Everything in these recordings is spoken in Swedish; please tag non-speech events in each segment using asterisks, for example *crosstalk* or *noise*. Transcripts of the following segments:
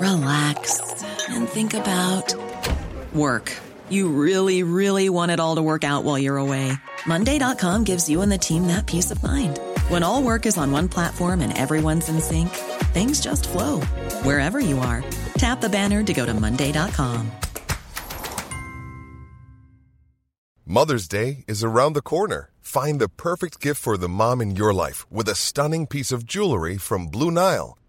relax, and think about work. You really, really want it all to work out while you're away. Monday.com gives you and the team that peace of mind. When all work is on one platform and everyone's in sync, things just flow wherever you are. Tap the banner to go to Monday.com. Mother's Day is around the corner. Find the perfect gift for the mom in your life with a stunning piece of jewelry from Blue Nile.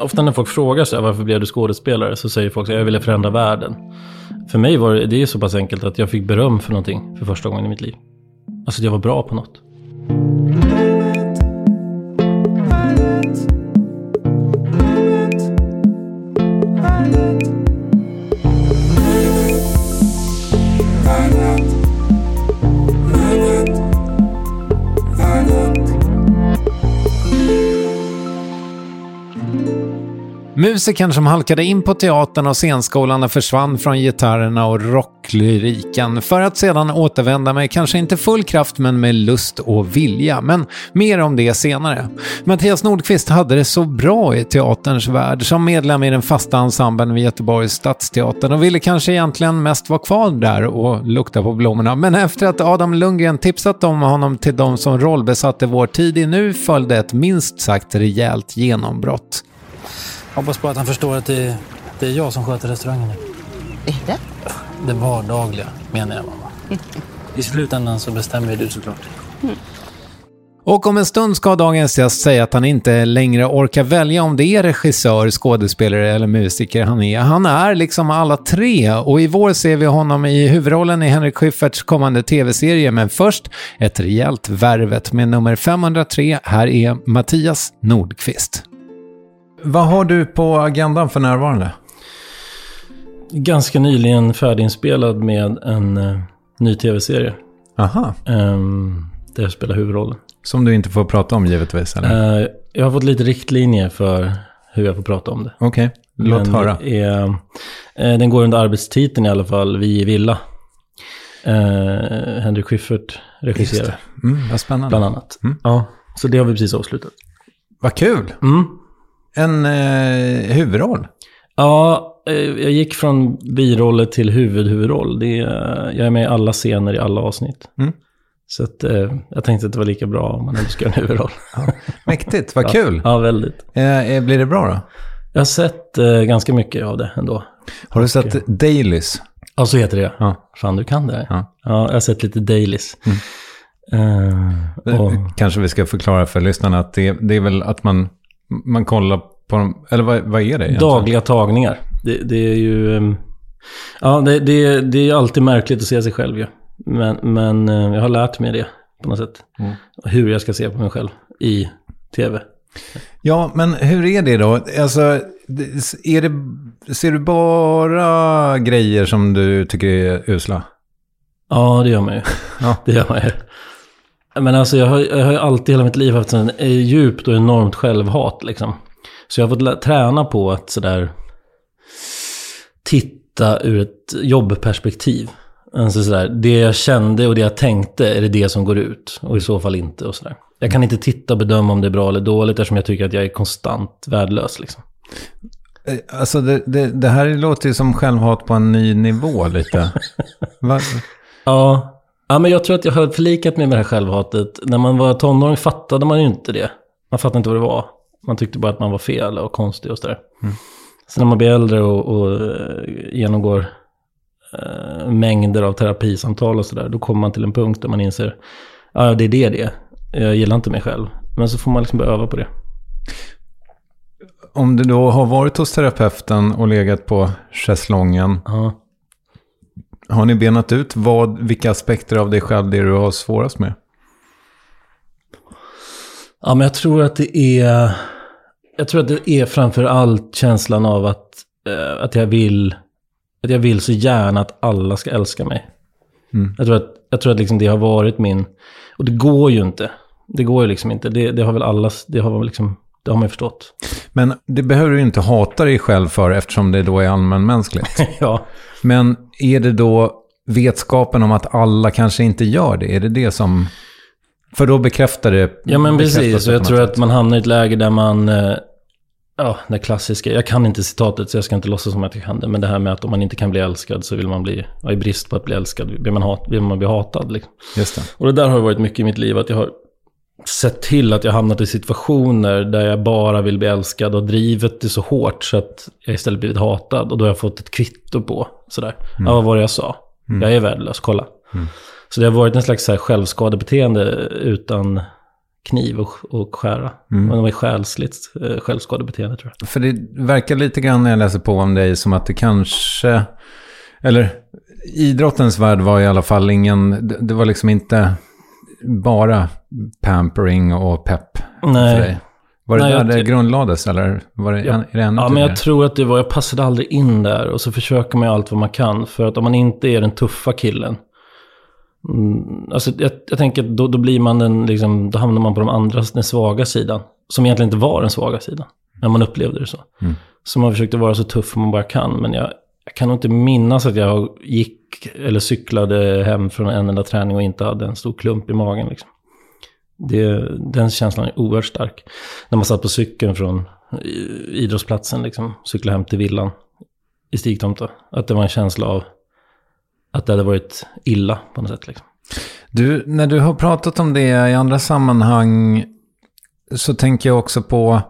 Ofta när folk frågar sig varför blev du skådespelare så säger folk att jag ville förändra världen. För mig var det, det är så pass enkelt att jag fick beröm för någonting för första gången i mitt liv. Alltså att jag var bra på något. Musikern som halkade in på teatern och scenskolan och försvann från gitarrerna och rocklyriken för att sedan återvända med kanske inte full kraft men med lust och vilja. Men mer om det senare. Mattias Nordqvist hade det så bra i teaterns värld som medlem i den fasta ensemblen vid Göteborgs stadsteater och ville kanske egentligen mest vara kvar där och lukta på blommorna. Men efter att Adam Lundgren tipsat om honom till de som rollbesatte vår tid i nu följde ett minst sagt rejält genombrott. Hoppas på att han förstår att det, det är jag som sköter restaurangen nu. Är det? Det vardagliga, menar jag mamma. I slutändan så bestämmer ju du såklart. Och om en stund ska dagens gäst säga att han inte längre orkar välja om det är regissör, skådespelare eller musiker han är. Han är liksom alla tre och i vår ser vi honom i huvudrollen i Henrik Schyfferts kommande tv-serie. Men först ett rejält värvet med nummer 503. Här är Mattias Nordqvist. Vad har du på agendan för närvarande? Ganska nyligen färdiginspelad med en uh, ny tv-serie. Aha. Um, där jag spelar huvudrollen. Som du inte får prata om givetvis, eller? Uh, jag har fått lite riktlinjer för hur jag får prata om det. Okej, okay. låt Men höra. Är, uh, den går under arbetstiteln i alla fall, Vi i Villa. Uh, Henrik Schyffert regisserar. Mm, vad spännande. Bland annat. Mm. Ja, så det har vi precis avslutat. Vad kul! Mm. En eh, huvudroll. Ja, eh, jag gick från biroller till huvudhuvudroll. Det är, jag är med i alla scener i alla avsnitt. Mm. Så att, eh, jag tänkte att det var lika bra om man ändå ska göra en huvudroll. *laughs* Mäktigt, vad ja. kul! Ja, väldigt. Eh, blir det bra då? Jag har sett eh, ganska mycket av det ändå. Har du sett Och, Dailys? Ja, så heter det. Ja. Fan, du kan det. här. Ja. ja, jag har sett lite dailies. Mm. Eh, och, Kanske vi ska förklara för lyssnarna att det, det är väl att man, man kollar på dem, eller vad, vad är det egentligen? dagliga tagningar. Det, det är ju... ehm, Ja, det, det, det är alltid märkligt att se sig själv ju. Men, men eh, jag har lärt mig det på något sätt. Mm. Hur jag ska se på mig själv i tv. Ja, men hur är det då? Alltså, är det, ser du bara grejer som du tycker är usla? Ja, det gör man ju. Ja. *laughs* Det gör man ju. Men alltså jag har, jag har alltid hela mitt liv haft en eh, djupt och enormt självhat liksom. Så jag har fått träna på att sådär titta ur ett jobbperspektiv. Alltså sådär, det jag kände och det jag tänkte, är det det som går ut? Och i så fall inte och sådär. Jag kan inte titta och bedöma om det är bra eller dåligt eftersom jag tycker att jag är konstant värdelös liksom. Eh, Alltså, det, det, det här låter ju som självhat på en ny nivå lite. *laughs* Ja. Ja, men jag tror att jag har förlikat mig med det här självhatet. När man var tonåring fattade man ju inte det. Man fattade inte vad det var. Man tyckte bara att man var fel och konstig och sådär. Sen när man blir äldre och, och eh, genomgår eh, mängder av terapisamtal och sådär, då kommer man till en punkt där man inser, ja det är det det. Jag gillar inte mig själv. Men så får man liksom börja öva på det. Om du då har varit hos terapeuten och legat på schäslongen, Ja. Har ni benat ut vad, vilka aspekter av dig själv det är du har svårast med? Ja, men jag tror att det är... Jag tror att det är framför allt känslan av att, eh, att jag vill... Att jag vill så gärna att alla ska älska mig. Mm. Jag tror att, jag tror att liksom det har varit min... Och det går ju inte. Det går ju liksom inte. Det, det har väl alla... Det har, väl liksom, det har man ju förstått. *laughs* Men det behöver du inte hata dig själv för eftersom det då är allmänmänskligt. *laughs* ja. Men är det då vetskapen om att alla kanske inte gör det? Är det det som... För då bekräftar det... Ja men precis, och jag tror sätt. att man hamnar i ett läge där man... eh, Ja, det klassiska. Jag kan inte citatet så jag ska inte låtsas som att jag kan det. Men det här med att om man inte kan bli älskad så vill man bli... Ja, i brist på att bli älskad vill man, hat, vill man bli hatad. Liksom. Just det. Och det där har varit mycket i mitt liv. Att jag har sett till att jag hamnat i situationer där jag bara vill bli älskad. Och drivet det så hårt så att jag istället blivit hatad. Och då har jag fått ett kvitto på. Sådär. Ja, vad var det jag sa? Jag är värdelös, kolla. Så det har varit en slags så här självskadebeteende utan kniv och, och skära. Men det var själsligt eh, självskadebeteende tror jag. För det verkar lite grann när jag läser på om dig som att det kanske... Eller idrottens värld var i alla fall ingen... Det, det var liksom inte bara pampering och pepp för Nej. dig. Var det Nej, där det grundlades eller var det, Ja. är det ännu Ja, men jag tror att det var, jag passade aldrig in där. Och så försöker man ju allt vad man kan. För att om man inte är den tuffa killen. Mm, alltså jag, jag tänker att då, då blir man den, liksom, då hamnar man på de andra, den svaga sidan. Som egentligen inte var den svaga sidan. när man upplevde det så. Mm. Så man försökte vara så tuff man bara kan. Men jag, jag kan nog inte minnas att jag gick eller cyklade hem från en enda träning och inte hade en stor klump i magen. Liksom. Det, den känslan är oerhört stark. När man satt på cykeln från i- idrottsplatsen, liksom, cyklade hem till villan i Stigtomta. Att det var en känsla av att det hade varit illa på något sätt. Liksom. Du, när du har pratat om det i andra sammanhang så tänker jag också på,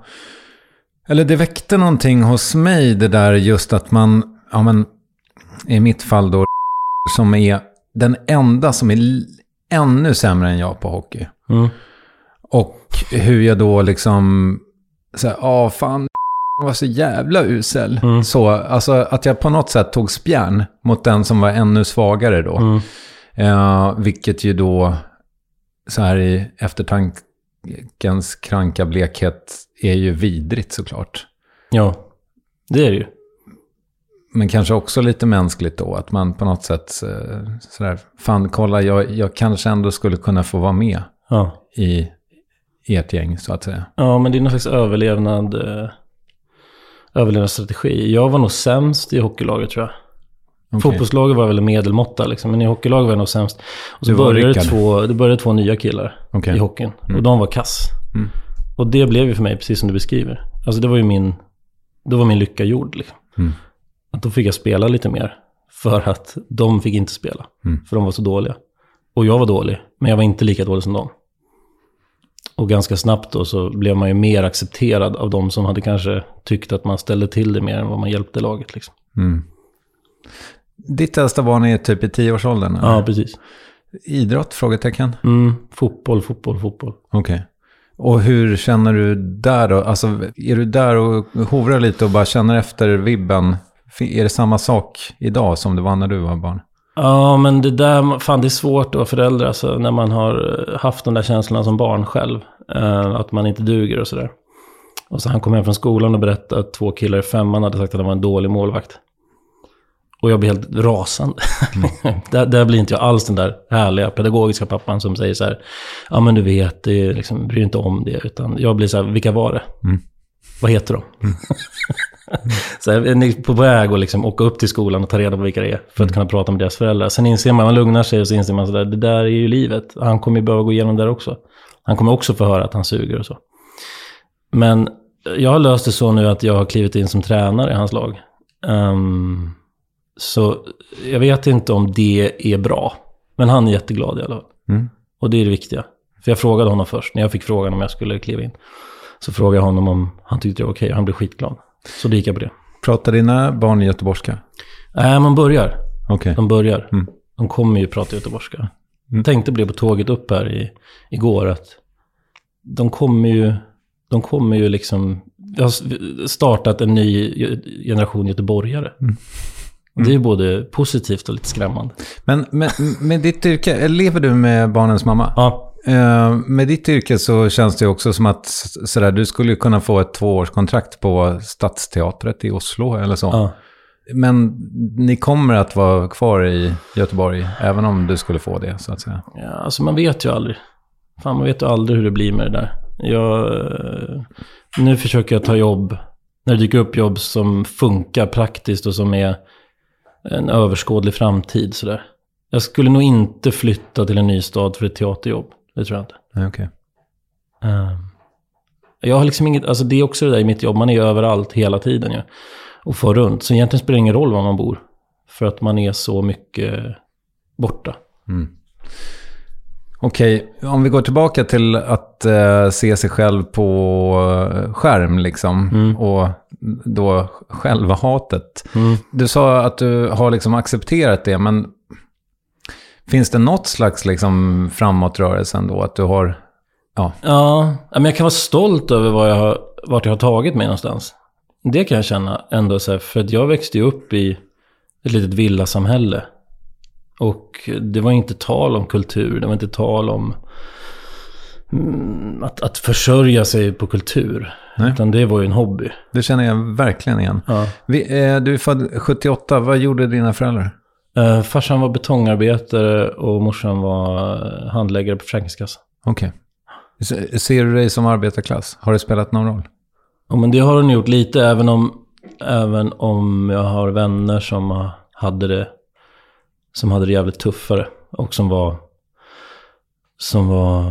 eller det väckte någonting hos mig det där just att man, ja men i mitt fall då, som är den enda som är ännu sämre än jag på hockey. Mm. Och hur jag då liksom, så här, ja fan, var så jävla usel. Mm. Så, alltså att jag på något sätt tog spjärn mot den som var ännu svagare då. Mm. Eh, vilket ju då, så här i eftertankens kranka blekhet, är ju vidrigt såklart. Ja, det är det ju. Men kanske också lite mänskligt då, att man på något sätt eh, sådär, fan kolla, jag, jag kanske ändå skulle kunna få vara med Ja. i ert gäng, så att säga. Ja, men det är någon slags överlevnad, eh, överlevnadsstrategi. Jag var nog sämst i hockeylaget tror jag. Okej. Fotbollslaget var väl medelmåtta liksom, men i hockeylaget var jag nog sämst. Och så började det, två, det började två nya killar Okej. i hockeyn. Mm. Och de var kass. Mm. Och det blev ju för mig precis som du beskriver. Alltså det var ju min, då var min lycka gjord liksom. Mm. Att då fick jag spela lite mer. För att de fick inte spela. Mm. För de var så dåliga. Och jag var dålig, men jag var inte lika dålig som dem. Och ganska snabbt då så blev man ju mer accepterad av de som hade kanske tyckt att man ställde till det mer än vad man hjälpte laget. Liksom. Mm. Ditt äldsta barn är typ i tioårsåldern? eller? Ja, precis. Idrott? Frågetecken? Mm, fotboll, fotboll, fotboll. Okej. Och hur känner du där då? Alltså, är du där och hovrar lite och bara känner efter vibben? Är det samma sak idag som det var när du var barn? Ja, men det där, fan det är svårt att vara förälder alltså, när man har eh, haft de där känslorna som barn själv. Eh, att man inte duger och sådär. Och så han kom hem från skolan och berättade att två killar i femman hade sagt att han var en dålig målvakt. Och jag blir helt rasande. *laughs* där, där blir inte jag alls den där härliga pedagogiska pappan som säger så här, ja men du vet, det är liksom, bry inte om det. Utan jag blir så här, vilka var det? Mm. Vad heter de? *laughs* *laughs* så jag är på väg att liksom åka upp till skolan och ta reda på vilka det är. För att kunna prata med deras föräldrar. Sen inser man, man lugnar sig och så inser man sådär, det där är ju livet. Han kommer ju behöva gå igenom det där också. Han kommer också få höra att han suger och så. Men jag har löst det så nu att jag har klivit in som tränare i hans lag. Ehm, så jag vet inte om det är bra. Men han är jätteglad i alla fall. Mm. Och det är det viktiga. För jag frågade honom först, när jag fick frågan om jag skulle kliva in. Så frågade jag honom om han tyckte det var okej och han blev skitglad. Så då gick jag på det. Pratar dina barn göteborgska? Nej, man börjar. Okej. De börjar. Mm. De kommer ju prata göteborgska. Mm. Jag tänkte på det på tåget upp här i, igår att de kommer ju, de kommer ju liksom, jag har startat en ny generation göteborgare. Mm. Och Det är ju både positivt och lite skrämmande. Men med, med ditt yrke, lever du med barnens mamma? Ja, med ditt yrke så känns det också som att sådär, du skulle kunna få ett tvåårskontrakt på Stadsteatret i Oslo eller så. ja. Men ni kommer att vara kvar i Göteborg, även om du skulle få det, så att säga. Ja, alltså man vet ju aldrig. Fan, man vet ju aldrig hur det blir med det där. Jag, eh, nu försöker jag ta jobb, när det dyker upp jobb som funkar praktiskt och som är en överskådlig framtid sådär. Jag skulle nog inte flytta till en ny stad för ett teaterjobb. Det tror jag inte. Nej, okej. Eh, Jag har liksom inget, alltså det är också det där i mitt jobb, man är överallt hela tiden ju. Och får runt, så egentligen spelar det ingen roll var man bor. För att man är så mycket borta. Mm. Okej, om vi går tillbaka till att eh, se sig själv på eh, skärm liksom. Mm. Och då själva hatet. Mm. Du sa att du har liksom accepterat det, men finns det något slags liksom framåtrörelse ändå? Att du har... Ja, Ja, men jag kan vara stolt över vad jag har, vart jag har tagit mig någonstans. Det kan jag känna ändå så här, för att jag växte ju upp i ett litet villasamhälle. Och det var inte tal om kultur, det var inte tal om mm, att, att försörja sig på kultur. Nej. Utan det var ju en hobby. det känner jag verkligen igen. Ja. Vi, eh, du är född 78, vad gjorde dina föräldrar? Eh, farsan var betongarbetare och morsan var eh, handläggare på Försäkringskassan. Okej. Se- Ser du dig som arbetarklass? Har det spelat någon roll? Ja, men det har hon gjort lite, även om, även om jag har vänner som hade det, som hade det jävligt tuffare och som var, som var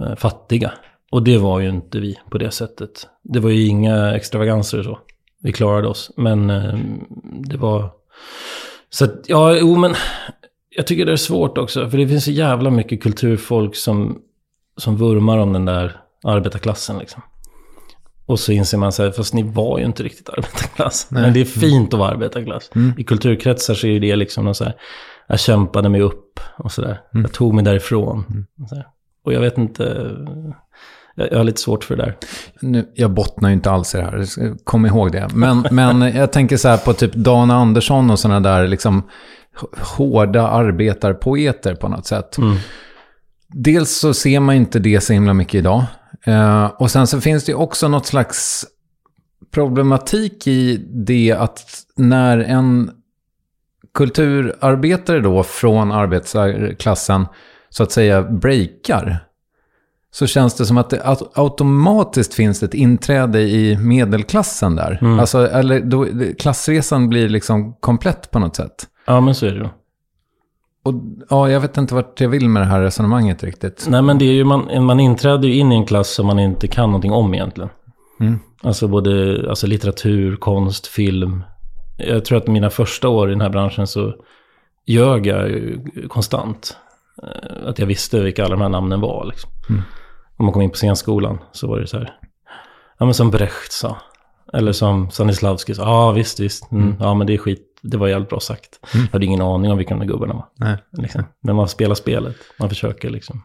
eh, fattiga. Och det var ju inte vi på det sättet. Det var ju inga extravaganser och så. Vi klarade oss, men det var... Så att, ja, jo men jag tycker det är svårt också, för det finns så jävla mycket kulturfolk som, som vurmar om den där arbetarklassen liksom. Och så inser man så här, fast ni var ju inte riktigt arbetarklass. Men det är fint att vara arbetarklass. I kulturkretsar så är det liksom någon så här, jag kämpade mig upp och sådär. Jag tog mig därifrån. Och, så här. och jag vet inte, jag, jag har lite svårt för det där. Nu, jag bottnar ju inte alls i det här, kom ihåg det. Men, *laughs* men jag tänker så här på typ Dan Andersson och sådana där liksom hårda arbetarpoeter på något sätt. Dels så ser man inte det så himla mycket idag. Eh, och sen så finns det ju också något slags problematik i det att när en kulturarbetare då från arbetarklassen så att säga breakar så känns det som att det aut- automatiskt finns ett inträde i medelklassen där. Alltså, eller då, klassresan blir liksom komplett på något sätt. Ja, men så är det ju. Och ja, jag vet inte vart jag vill med det här resonemanget riktigt. Nej, men det är ju, man, man inträder ju in i en klass som man inte kan någonting om egentligen. Alltså både alltså litteratur, konst, film. Jag tror att mina första år i den här branschen så ljög jag konstant. Eh, Att jag visste vilka alla de här namnen var. Liksom. Om man kom in på scenskolan så var det så här. Ja, men som Brecht sa. Eller som Stanislavski sa. Ja, visst, visst. Mm, Ja, men det är skit. Det var jävligt bra sagt. Jag hade ingen aning om vilka de där gubbarna var. Nej. Liksom. Men man spelar spelet. Man försöker liksom.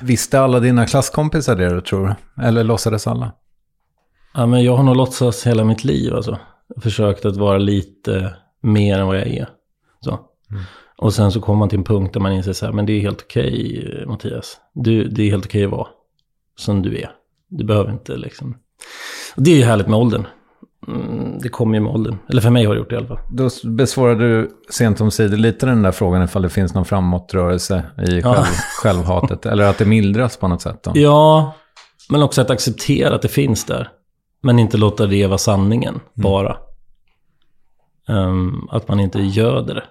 Visste alla dina klasskompisar det du tror? Eller låtsades alla? Ja, men jag har nog låtsats hela mitt liv alltså. Försökt att vara lite mer än vad jag är. Så. Och sen så kommer man till en punkt där man inser så här, men det är helt okej Mattias. Du, det är helt okej att vara som du är. Du behöver inte liksom. Och det är ju härligt med åldern. Mm, det kommer ju med åldern. Eller för mig har det gjort det i alla fall. Då besvarade du sent om sidor lite den där frågan ifall det finns någon framåtrörelse i Ja. själv, självhatet. Eller att det mildras på något sätt. Då. Ja, men också att acceptera att det finns där. Men inte låta det vara sanningen bara. Ehm, att man inte göder det.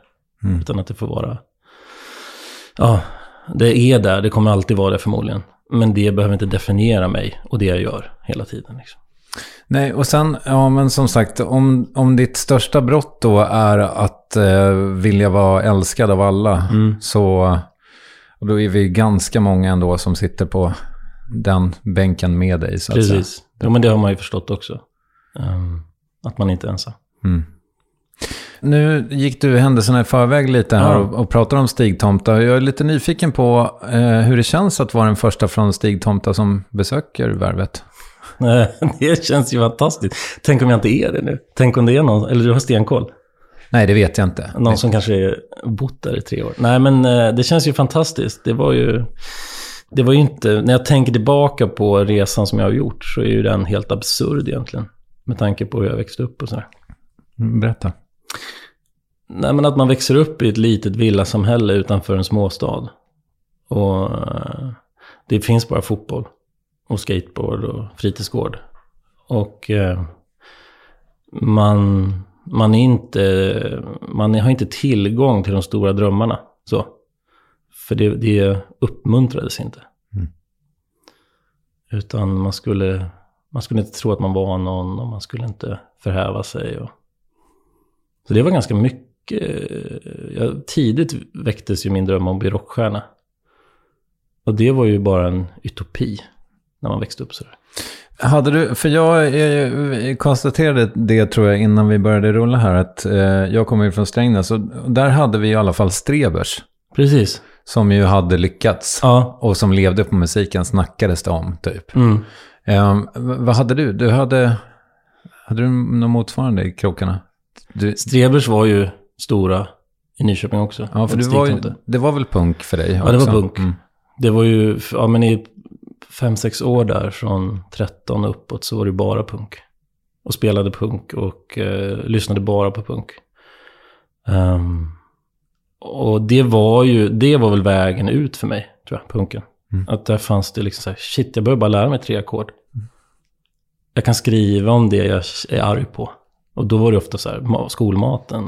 Utan att det får vara... Ja, det är där. Det kommer alltid vara det förmodligen. Men det behöver inte definiera mig och det jag gör hela tiden. Liksom. Nej, och sen, ja men som sagt, om, om ditt största brott då är att eh, vilja vara älskad av alla, så och då är vi ganska många ändå som sitter på den bänken med dig. Så att säga. Precis. Ja, men det har man ju förstått också. Ehm, att man inte är ensam. Nu gick du händelserna i förväg lite här Ja. och, och pratade om Stigtomta. Jag är lite nyfiken på eh, hur det känns att vara den första från Stigtomta som besöker värvet. *laughs* Nej, det känns ju fantastiskt. Tänk om jag inte är det nu. Tänk om det är någon, eller du har stenkoll. Nej, det vet jag inte. Någon som kanske är bott där i tre år. Nej, men eh, det känns ju fantastiskt. Det var ju... Det var ju inte... När jag tänker tillbaka på resan som jag har gjort så är ju den helt absurd egentligen. Med tanke på hur jag växte upp och sådär. Mm, Berätta. Nej, men att man växer upp i ett litet villasamhälle utanför en småstad. Och eh, det finns bara fotboll och skateboard och fritidsgård. Och eh, man, man, är inte, man har inte tillgång till de stora drömmarna. Så. För det, det uppmuntrades inte. Utan man skulle, man skulle inte tro att man var någon och man skulle inte förhäva sig. Och, så det var ganska mycket. Jag, tidigt väcktes ju min dröm om att bli rockstjärna. Och det var ju bara en utopi när man växte upp sådär. Hade du, för jag eh, konstaterade det tror jag innan vi började rulla här, att eh, jag kommer ju från Strängnäs och där hade vi i alla fall Strebers. Precis. Som ju hade lyckats. Ja. Och som levde på musiken snackades det om, typ. Mm. Eh, vad hade du? Du hade, hade du något motsvarande i krokarna? Du, Strebers var ju stora i Nyköping också. ja, för du var ju, det var väl punk för dig? Ja, det var också? punk. Mm. Det var ju, ja men i fem sex år där, från 13 och uppåt, så var det bara punk. Och spelade punk och eh, lyssnade bara på punk. Ehm, och det var ju, det var väl vägen ut för mig, tror jag, punken. Att där fanns det liksom så här, shit, jag behöver bara lära mig tre ackord. jag kan skriva om det jag är arg på. Och då var det ofta så här, ma- skolmaten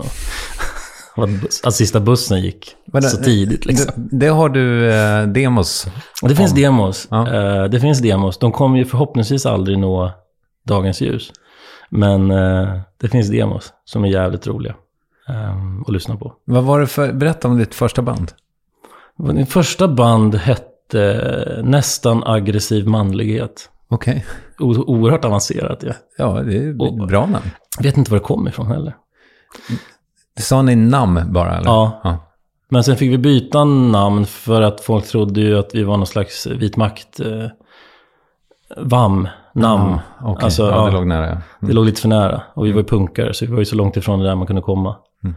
och *laughs* att sista bussen gick Men så tidigt. Liksom. Det, det har du eh, demos. Det finns om. demos. Ja. Eh, det finns demos. De kommer ju förhoppningsvis aldrig nå dagens ljus. Men eh, det finns demos som är jävligt roliga eh, att lyssna på. Vad var det för, berätta om ditt första band. Min första band hette Nästan aggressiv manlighet. Okej. O- oerhört avancerat. Ja. Ja, det är Och- bra namn. Vet inte var det kom ifrån heller. Sa ni namn bara eller? Ja. ja. Men sen fick vi byta namn för att folk trodde ju att vi var någon slags vit makt eh, VAM, namn. Ja, Okej, Alltså, ja, ja. det låg nära. ja. Det låg lite för nära. Och vi var ju punkare, så vi var ju så långt ifrån det där man kunde komma. Mm.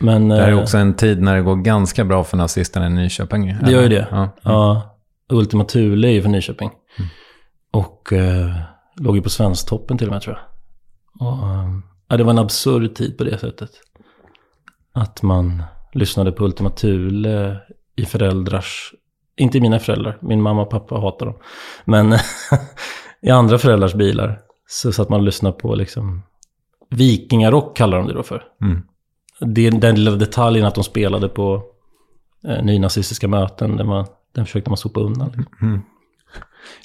Men... Det här är eh, också en tid när det går ganska bra för nazisterna i Nyköping. Det gör ju det. Ja. Ja, Ultima Thule är ju från Nyköping. Mm. Och eh, låg ju på Svensktoppen till och med tror jag. Och, eh, ja, det var en absurd tid på det sättet. Att man lyssnade på Ultima Thule i föräldrars, inte i mina föräldrar, min mamma och pappa hatar dem. Men *laughs* i andra föräldrars bilar så satt man och lyssnade på liksom Vikingarock kallar de det då för. Mm. Det, den lilla detaljen att de spelade på eh, nynazistiska möten, den, var, den försökte man sopa undan. liksom.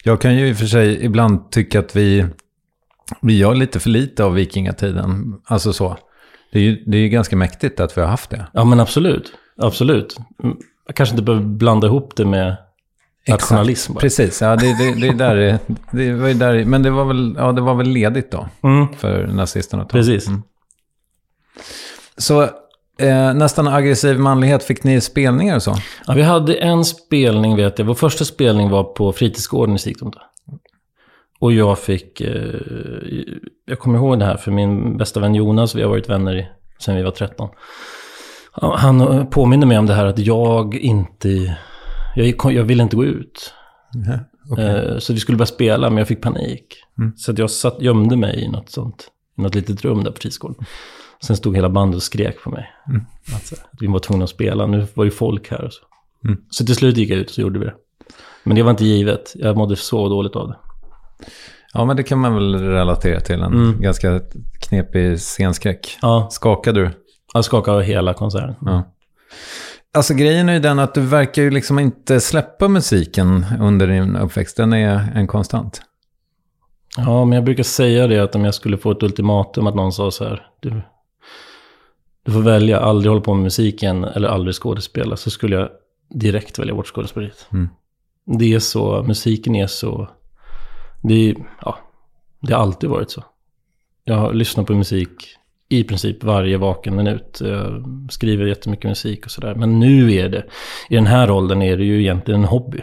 Jag kan ju i och för sig ibland tycka att vi, vi gör lite för lite av vikingatiden. Alltså så. Det är ju, det är ju ganska mäktigt att vi har haft det. Ja men absolut, absolut. Mm, Jag kanske inte behöver blanda ihop det med nationalism. Precis, ja, det, det, det är där det, det var ju där, men det var väl, ja, det var väl ledigt då Mm, för nazisterna att ta. precis. Mm. Så eh, nästan aggressiv manlighet, fick ni spelningar och så? Ja, vi hade en spelning vet jag. Vår första spelning var på fritidsgården i Sigtuna. Och jag fick, eh, jag kommer ihåg det här för min bästa vän Jonas, vi har varit vänner i, sen vi var 13. Ja, Han påminner mig om det här att jag inte, jag, jag ville inte gå ut. Okej. Eh, Så vi skulle börja spela, men jag fick panik. Mm. Så jag satt, gömde mig i något sånt, i något litet rum där på fritidsgården. Sen stod hela bandet och skrek på mig. Mm. Att, så här, att vi var tvungna att spela, nu var det folk här och så. Mm. Så till slut gick jag ut och så gjorde vi det. Men det var inte givet, jag mådde så dåligt av det. Ja, men det kan man väl relatera till. En Mm. ganska knepig scenskräck. Ja, Skakade du? jag skakade hela konserten. Ja. Alltså grejen är ju den att du verkar ju liksom inte släppa musiken under din uppväxt. Den är en konstant. Ja, men jag brukar säga det att om jag skulle få ett ultimatum att någon sa så här, du, du får välja, aldrig hålla på med musiken eller aldrig skådespela, så skulle jag direkt välja bort skådespeleriet. Mm. Det är så, musiken är så, det, är, ja, det har alltid varit så. Jag har lyssnat på musik i princip varje vaken minut. Jag skriver jättemycket musik och sådär. Men nu är det, i den här åldern är det ju egentligen en hobby.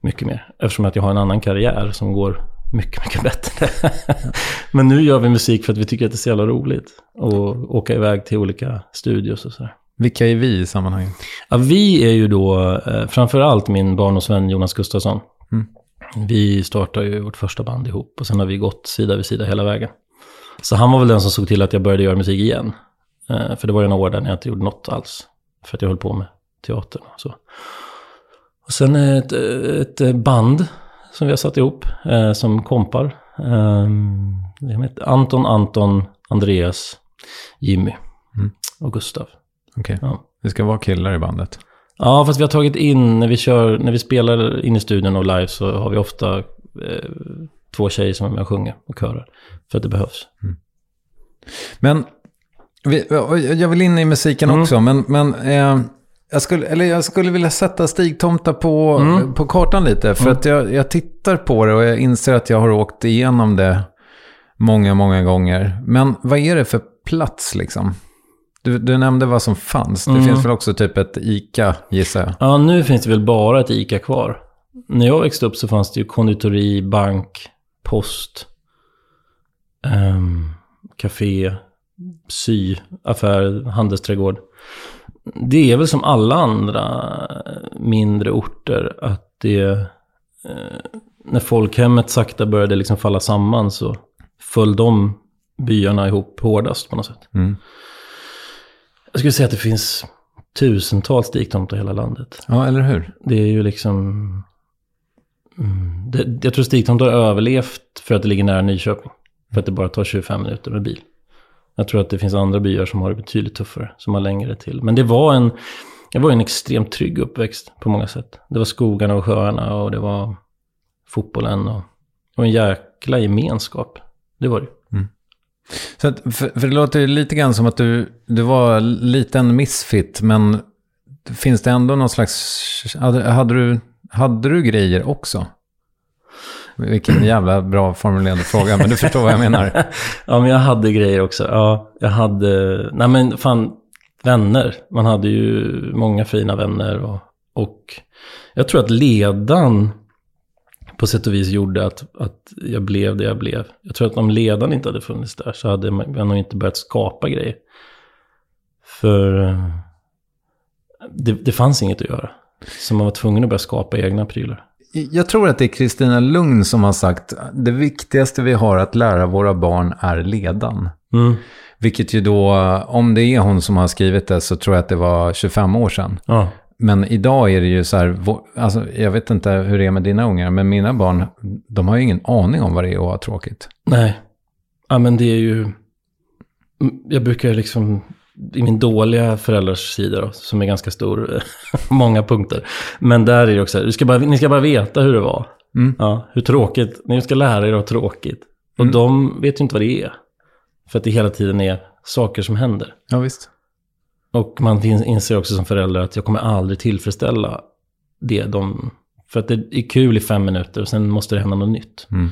Mycket mer. Eftersom att jag har en annan karriär som går mycket, mycket bättre. *laughs* Men nu gör vi musik för att vi tycker att det är så jävla roligt. Och åka iväg till olika studios och sådär. Vilka är vi i sammanhanget? Ja, vi är ju då eh, framförallt min barndomsvän Jonas Gustafsson. Mm. Vi startade ju vårt första band ihop och sen har vi gått sida vid sida hela vägen. Så han var väl den som såg till att jag började göra musik igen. Eh, för det var ju några år där när jag inte gjorde något alls. För att jag höll på med teatern och så. Och sen ett, ett band som vi har satt ihop eh, som kompar. Eh, Anton, Anton, Andreas, Jimmy Mm. och Gustav. Okej. Ja. Det ska vara killar i bandet. Ja, fast vi har tagit in, när vi kör, när vi spelar in i studion och live så har vi ofta eh, två tjejer som är med och sjunger och körar. För att det behövs. Men vi, jag vill in i musiken Mm. också, men, men eh, jag, skulle, eller jag skulle vilja sätta Stigtomta på, Mm. på kartan lite. För Mm. att jag, jag tittar på det och jag inser att jag har åkt igenom det många, många gånger. Men vad är det för plats liksom? Du, du nämnde vad som fanns. Det Mm. finns väl också typ ett ICA, gissar jag. Ja, nu finns det väl bara ett ICA kvar. När jag växte upp så fanns det ju konditori, bank, post, um, café, sy, affär, handelsträdgård. Det är väl som alla andra mindre orter att det... Eh, när folkhemmet sakta började liksom falla samman så föll de byarna ihop hårdast på något sätt. Mm. Jag skulle säga att det finns tusentals stigtomtar i hela landet. Ja, eller hur? Det är ju liksom... Mm, det, jag tror Stigtomta har överlevt för att det ligger nära Nyköping. För att det bara tar 25 minuter med bil. Jag tror att det finns andra byar som har det betydligt tuffare, som har längre till. Men det var en, det var en extremt trygg uppväxt på många sätt. Det var skogarna och sjöarna och det var fotbollen och, och en jäkla gemenskap. Det var det. Mm. Så att, för, för det låter lite grann som att du, du var en liten misfit, men finns det ändå någon slags... Hade, hade, du, hade du grejer också? Vilken jävla bra formulerad fråga, men du förstår vad jag menar. *laughs* ja, men jag hade grejer också. Ja, jag hade... Nej, men fan, vänner. Man hade ju många fina vänner och, och jag tror att ledan på sätt och vis gjorde att, att jag blev det jag blev. Jag tror att om ledan inte hade funnits där så hade man nog inte börjat skapa grejer. För eh, det, det fanns inget att göra. Så man var tvungen att börja skapa egna prylar. Jag tror att det är Kristina Lugn som har sagt det viktigaste vi har att lära våra barn är ledan. Mm. Vilket ju då, om det är hon som har skrivit det så tror jag att det var 25 år sedan. Ja. Men idag är det ju så här, alltså, jag vet inte hur det är med dina ungar, men mina barn, de har ju ingen aning om vad det är att ha tråkigt. Nej. Ja, men det är ju... Jag brukar liksom... I min dåliga föräldrars sida då, som är ganska stor, *laughs* många punkter. Men där är det också, du ska bara, ni ska bara veta hur det var. Mm. Ja, hur tråkigt, ni ska lära er att ha tråkigt. Och Mm. de vet ju inte vad det är. För att det hela tiden är saker som händer. Ja, visst. Och man inser också som förälder att jag kommer aldrig tillfredsställa det de... För att det är kul i fem minuter och sen måste det hända något nytt. Mm.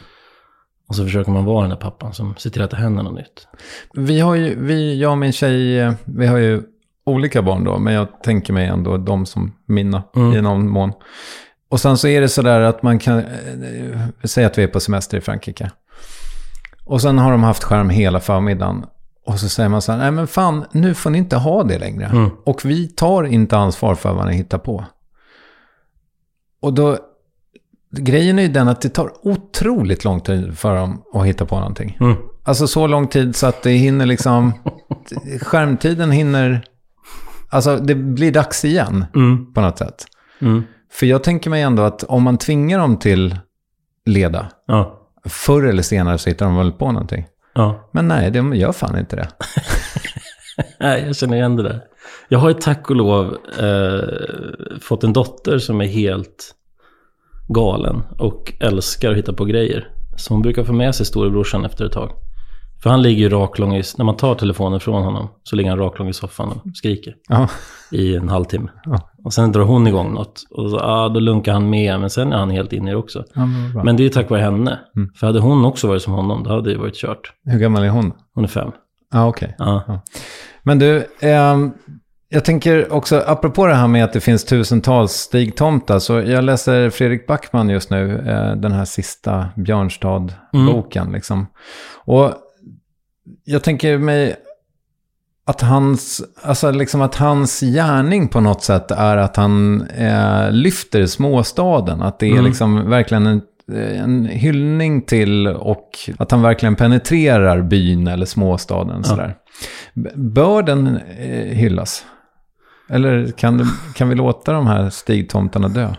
Och så försöker man vara den där pappan som ser till att det händer något nytt. Vi har ju, vi, jag och min tjej, eh, vi har ju olika barn då, men jag tänker mig ändå de som mina Mm. i någon mån. Och sen så är det sådär att man kan, eh, säga att vi är på semester i Frankrike. Och sen har de haft skärm hela förmiddagen. Och så säger man så här, nej men fan, nu får ni inte ha det längre. Mm. Och vi tar inte ansvar för vad ni hittar på. Och då, grejen är ju den att det tar otroligt lång tid för dem att hitta på någonting. Mm. Alltså så lång tid så att det hinner liksom, *laughs* skärmtiden hinner, alltså det blir dags igen Mm. på något sätt. Mm. För jag tänker mig ändå att om man tvingar dem till leda, Ja. förr eller senare så hittar de väl på någonting. Ja. Men nej, de gör fan inte det. *laughs* Nej, jag känner igen det där. Jag har ju tack och lov eh, fått en dotter som är helt galen och älskar att hitta på grejer. Så hon brukar få med sig storebrorsan efter ett tag. För han ligger ju raklång i, när man tar telefonen från honom så ligger han raklång i soffan och skriker Ja, i en halvtimme. Ja. Och sen drar hon igång något och så, ah, då lunkar han med, men sen är han helt inne i det också. ja men. Men det är tack vare henne. Mm. För hade hon också varit som honom, då hade det varit kört. Hur gammal är hon? Hon är fem. Ja, okej. Ja. Men du, ehm, jag tänker också, apropå det här med att det finns tusentals Stig-tomtar, så jag läser Fredrik Backman just nu, eh, den här sista Björnstad-boken. Liksom. Och jag tänker mig att hans, alltså liksom att hans gärning på något sätt är att han eh, lyfter småstaden. Att det är Mm. liksom verkligen en, en hyllning till och att han verkligen penetrerar byn eller småstaden. Sådär. B- Bör den eh, hyllas? Eller kan, det, kan vi låta de här stigtomtarna dö?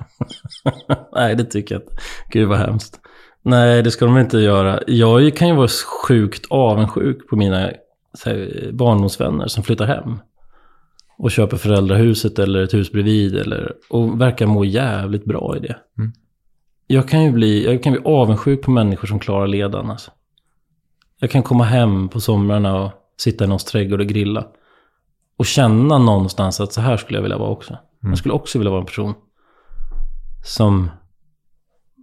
*laughs* Nej, det tycker jag inte. Gud vad hemskt. Nej, det ska de inte göra. Jag kan ju vara sjukt avundsjuk på mina här, barndomsvänner som flyttar hem. Och köper föräldrahuset eller ett hus bredvid. Eller, och verkar må jävligt bra i det. Mm. Jag kan ju bli, jag kan bli avundsjuk på människor som klarar ledan. Alltså. Jag kan komma hem på somrarna och sitta i någons trädgård och grilla. Och känna någonstans att så här skulle jag vilja vara också. Jag skulle också vilja vara en person som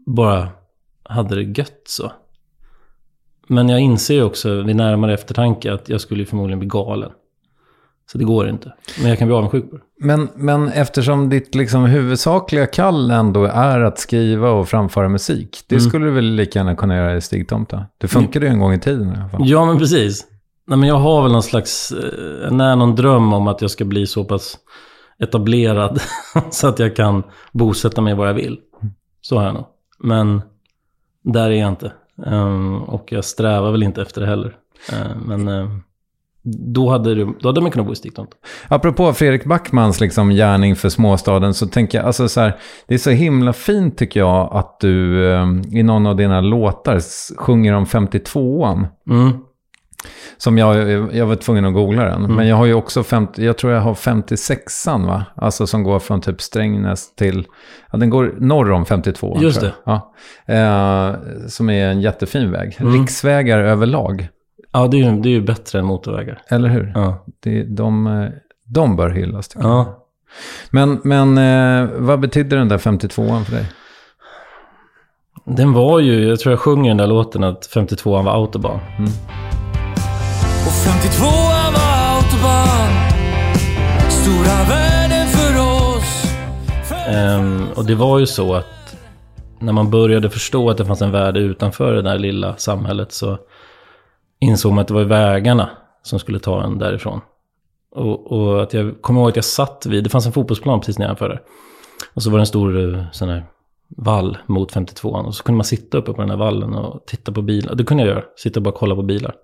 bara hade det gött så. Men jag inser ju också vid närmare eftertanke att jag skulle förmodligen bli galen. Så det går inte. Men jag kan bli avundsjuk på det. Men, men eftersom ditt liksom huvudsakliga kall ändå är att skriva och framföra musik, det Mm. skulle du väl lika gärna kunna göra i Stigtomta? Det funkade ju en gång i tiden i alla fall. Ja, men precis. Nej, men jag har väl någon slags, eh, när någon dröm om att jag ska bli så pass etablerad *laughs* så att jag kan bosätta mig var jag vill. Så har jag nog. Men där är jag inte. Ehm, och jag strävar väl inte efter det heller. Ehm, men ehm, då hade, du, då hade man kunnat bo i Stigtomta. Apropå Fredrik Backmans liksom gärning för småstaden så tänker jag, alltså så här, det är så himla fint tycker jag att du eh, i någon av dina låtar sjunger om 52an. Mm. Som jag, jag var tvungen att googla den. Mm. Men jag har ju också 50, jag tror jag har 56an va? Alltså som går från typ Strängnäs till, ja den går norr om 52an. Just jag. Ja. Eh, som är en jättefin väg. Mm. Riksvägar överlag, Ja, det är, ju, det är ju bättre än motorvägar. eller hur? Ja. Det, de, eh, de bör hyllas tycker jag. ja. Men, men eh, vad betyder den där 52an för dig? Den var ju, jag tror jag sjunger den där låten att 52an var autobahn. Och 52 var autobahn Stora världen för oss um, och det var ju så att när man började förstå att det fanns en värld utanför det där lilla samhället så insåg man att det var vägarna som skulle ta en därifrån. Och, och att jag kommer ihåg att jag satt vid, det fanns en fotbollsplan precis nedanför där. Och så var det en stor eh, sån här vall mot 52an. Och så kunde man sitta uppe på den här vallen och titta på bilar. Det kunde jag göra, sitta och bara kolla på bilar.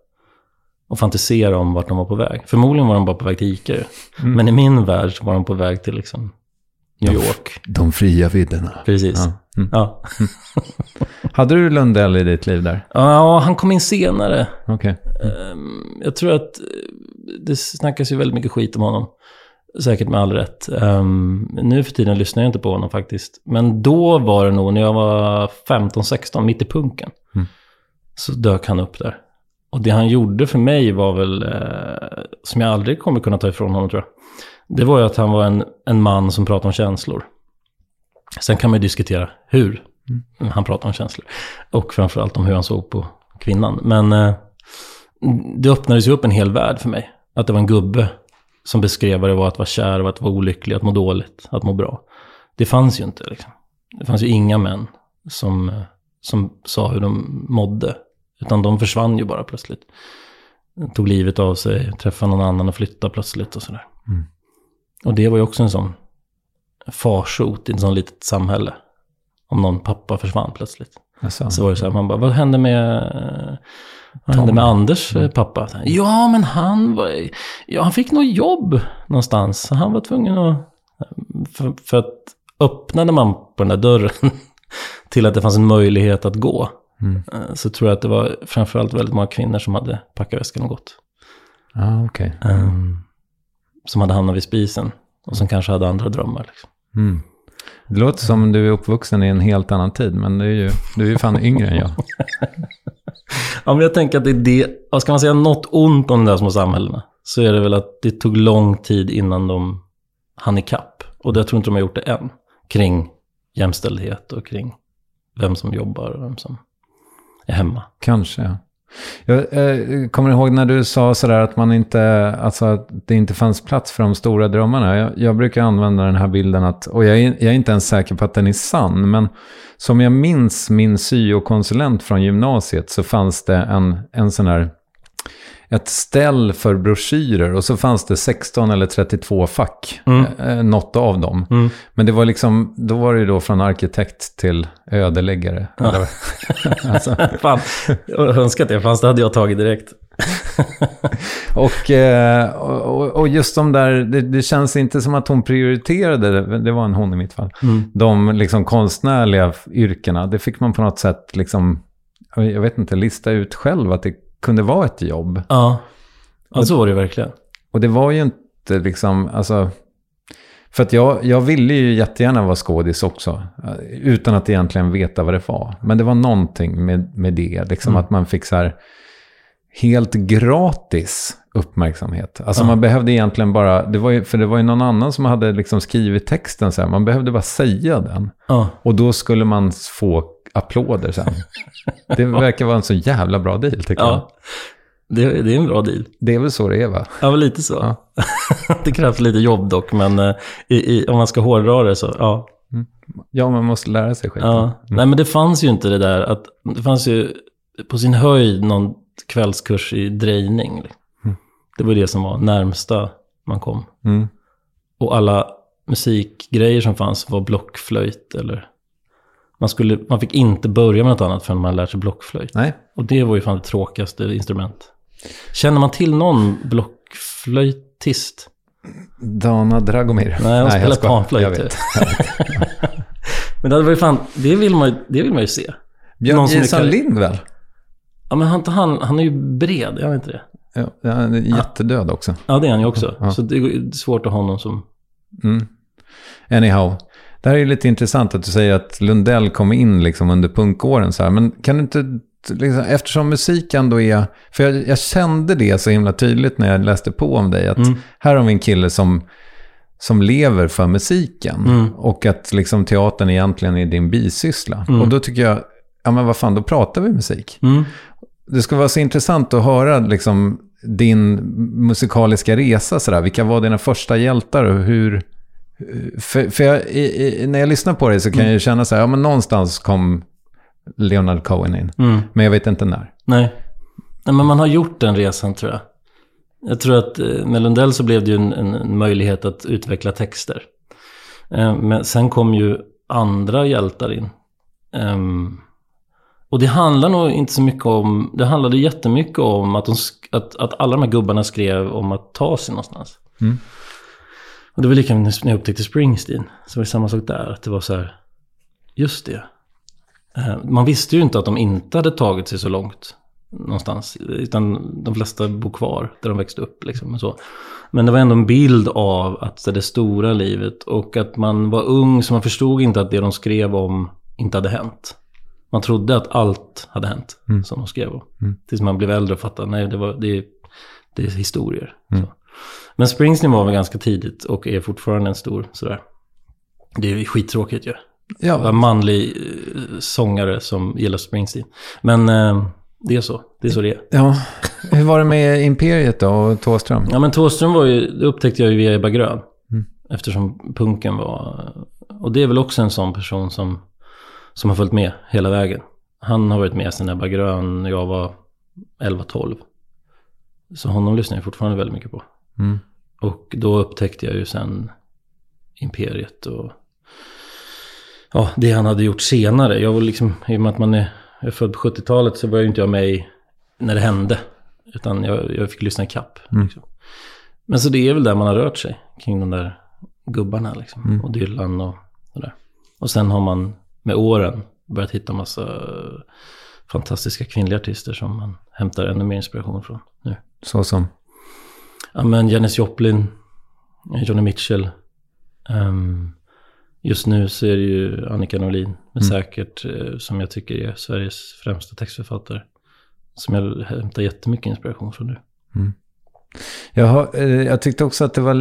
Och fantisera om vart de var på väg. Förmodligen var de bara på väg till Ica ju. Men i min värld så var de på väg till liksom New York. De fria vidderna. Precis. Ja. Mm. Ja. *laughs* Hade du Lundell i ditt liv där? ja, han kom in senare. Okej. Ehm, Jag tror att eh, det snackas ju väldigt mycket skit om honom. Säkert med all rätt. Ehm, nu för tiden lyssnar jag inte på honom faktiskt. Men då var det nog när jag var 15-16, mitt i punken. Mm. Så dök han upp där. Och det han gjorde för mig var väl, eh, som jag aldrig kommer kunna ta ifrån honom tror jag. Det var ju att han var en, en man som pratade om känslor. Sen kan man ju diskutera hur han pratade om känslor. Och framförallt om hur han såg på kvinnan. Men eh, det öppnades ju upp en hel värld för mig. Att det var en gubbe som beskrev vad det var att vara kär, att vara olycklig, att må dåligt, att må bra. Det fanns ju inte liksom. Det fanns ju inga män som, eh, som sa hur de mådde. Utan de försvann ju bara plötsligt. Tog livet av sig, träffade någon annan och flyttade plötsligt och sådär. Mm. Och det var ju också en sån farsot i ett sånt litet samhälle. Om någon pappa försvann plötsligt. Alltså. Så var det så här, man bara, vad hände med, vad hände med Anders eh, pappa? Ja, men han var, ja han fick nog jobb någonstans. Så Han var tvungen att, för, för att öppnade man på den där dörren *laughs* till att det fanns en möjlighet att gå. Mm. eh, Så tror jag att det var framförallt väldigt många kvinnor som hade packat väskan och gått. Ja, okej. Ehm, som hade hamnat vid spisen. Och som kanske hade andra drömmar. Liksom. Mm. Det låter som du är uppvuxen i en helt annan tid, men du är ju, du är ju fan yngre än jag. *laughs* Ja, men jag tänker att det är det, ska man säga, något ont om de där små samhällena. Så är det väl att det tog lång tid innan de hann ikapp. Och det, jag tror inte de har gjort det än. Kring jämställdhet och kring vem som jobbar och vem som är hemma. Kanske, ja. Jag eh, kommer ihåg när du sa sådär att man inte, alltså att det inte fanns plats för de stora drömmarna. Jag, jag brukar använda den här bilden att, och jag är, jag är inte ens säker på att den är sann, men som jag minns min syokonsulent från gymnasiet så fanns det en, en sån här, ett ställ för broschyrer och så fanns det 16 eller 32 fack, Mm. eh, något av dem. Mm. Men det var liksom, då var det ju då från arkitekt till ödeläggare. Eller- *laughs* alltså, Fan, jag önskar att det fanns, det hade jag tagit direkt. *laughs* Och, eh, och, och just de där, det, det känns inte som att hon prioriterade, det, det var en hon i mitt fall, Mm. de liksom konstnärliga yrkena. Det fick man på något sätt liksom, jag vet inte, lista ut själv att det kunde vara ett jobb. Ja, ja så var det verkligen. Och det var ju inte liksom, alltså, för att jag, jag ville ju jättegärna vara skådis också, eh, utan att egentligen veta vad det var. Men det var någonting med, med det, liksom Mm. att man fick så här helt gratis uppmärksamhet. Alltså Ja. man behövde egentligen bara, det var ju, för det var ju någon annan som hade liksom skrivit texten så här, man behövde bara säga den. Ja, Och då skulle man få applåder sen. Det verkar vara en så jävla bra deal tycker jag. ja. Det, det är en bra deal. Det är väl så det är va? Ja, men lite så. *laughs* det krävs lite jobb dock, men eh, i, i, om man ska hårdra det så, ja. Ja, man måste lära sig skiten. Ja, nej men det fanns ju inte det där att, det fanns ju på sin höjd någon kvällskurs i drejning. Det var det som var närmsta man kom. Mm. Och alla musikgrejer som fanns var blockflöjt eller man, skulle, man fick inte börja med något annat förrän man lärt sig blockflöjt. Nej, Och det var ju fan det tråkigaste instrument Känner man till någon blockflöjtist? Dana Dragomir. Nej, hon spelar panflöjt. Vet. *laughs* Men det, hade varit fan, det, vill man, ju- det vill man ju se. Björn är kar- Lind väl? Ja, men han, han, han är ju bred, jag vet inte det. Ja, han är jättedöd också. Ja, det är han ju också. Ja. Så det är svårt att ha någon som... Mm. Anyhow. Det här är lite intressant att du säger att Lundell kom in liksom under punkåren så här. Men kan du inte, liksom, eftersom musik ändå är... För jag, jag kände det så himla tydligt när jag läste på om dig. Att Mm. här har vi en kille som, som lever för musiken. Mm. Och att liksom teatern egentligen är din bisyssla. Mm. Och då tycker jag, ja men vad fan, då pratar vi musik. Mm. Det skulle vara så intressant att höra liksom, din musikaliska resa. Sådär. Vilka var dina första hjältar och hur... För, för jag, i, i, när jag lyssnar på dig så kan jag ju känna så här, ja men någonstans kom Leonard Cohen in. Mm. Men jag vet inte när. Nej. Nej, men man har gjort den resan tror jag. Jag tror att eh, med Lundell så blev det ju en, en, möjlighet att utveckla texter. Eh, Men sen kom ju andra hjältar in. Ehm, Och det handlar nog inte så mycket om, det handlade jättemycket om att, de, att, att alla de här gubbarna skrev om att ta sig någonstans. Mm. Och det var lika när jag upptäckte Springsteen. Så var det samma sak där, att det var så här, just det. Eh, Man visste ju inte att de inte hade tagit sig så långt någonstans. Utan de flesta bor kvar där de växte upp. Liksom, och så. Men det var ändå en bild av att det, stora livet och att man var ung så man förstod inte att det de skrev om inte hade hänt. Man trodde att allt hade hänt som de skrev om. Tills man blev äldre och fattade, nej det, var, det, det är historier. Så. Men Springsteen var väl ganska tidigt och är fortfarande en stor sådär. Det är ju skittråkigt ju. Ja. Ja, manlig eh, sångare som gillar Springsteen. Men eh, det är så. Det är så det är. ja. Hur var det med Imperiet då och Thåström? Ja men Thåström var ju, det upptäckte jag ju via Ebba Grön. Mm. Eftersom punken var, och det är väl också en sån person som, som har följt med hela vägen. Han har varit med sedan Ebba Grön när jag var 11-12. Så honom lyssnar jag fortfarande väldigt mycket på. Mm. Och då upptäckte jag ju sen Imperiet och ja, det han hade gjort senare. Jag var liksom, i och med att man är, är född på 70-talet så var ju inte jag med i när det hände. Utan jag, jag fick lyssna i kapp. Liksom. Men så det är väl där man har rört sig. Kring de där gubbarna liksom. Och Dylan och sådär. Och sen har man med åren börjat hitta massa fantastiska kvinnliga artister som man hämtar ännu mer inspiration från nu. Så som. Ja men Janis Joplin, Johnny Mitchell. Ehm, just nu så är det ju Annika Norlin, men säkert eh, som jag tycker är Sveriges främsta textförfattare. Som jag hämtar jättemycket inspiration från nu. Jag, har, eh, jag tyckte också att det var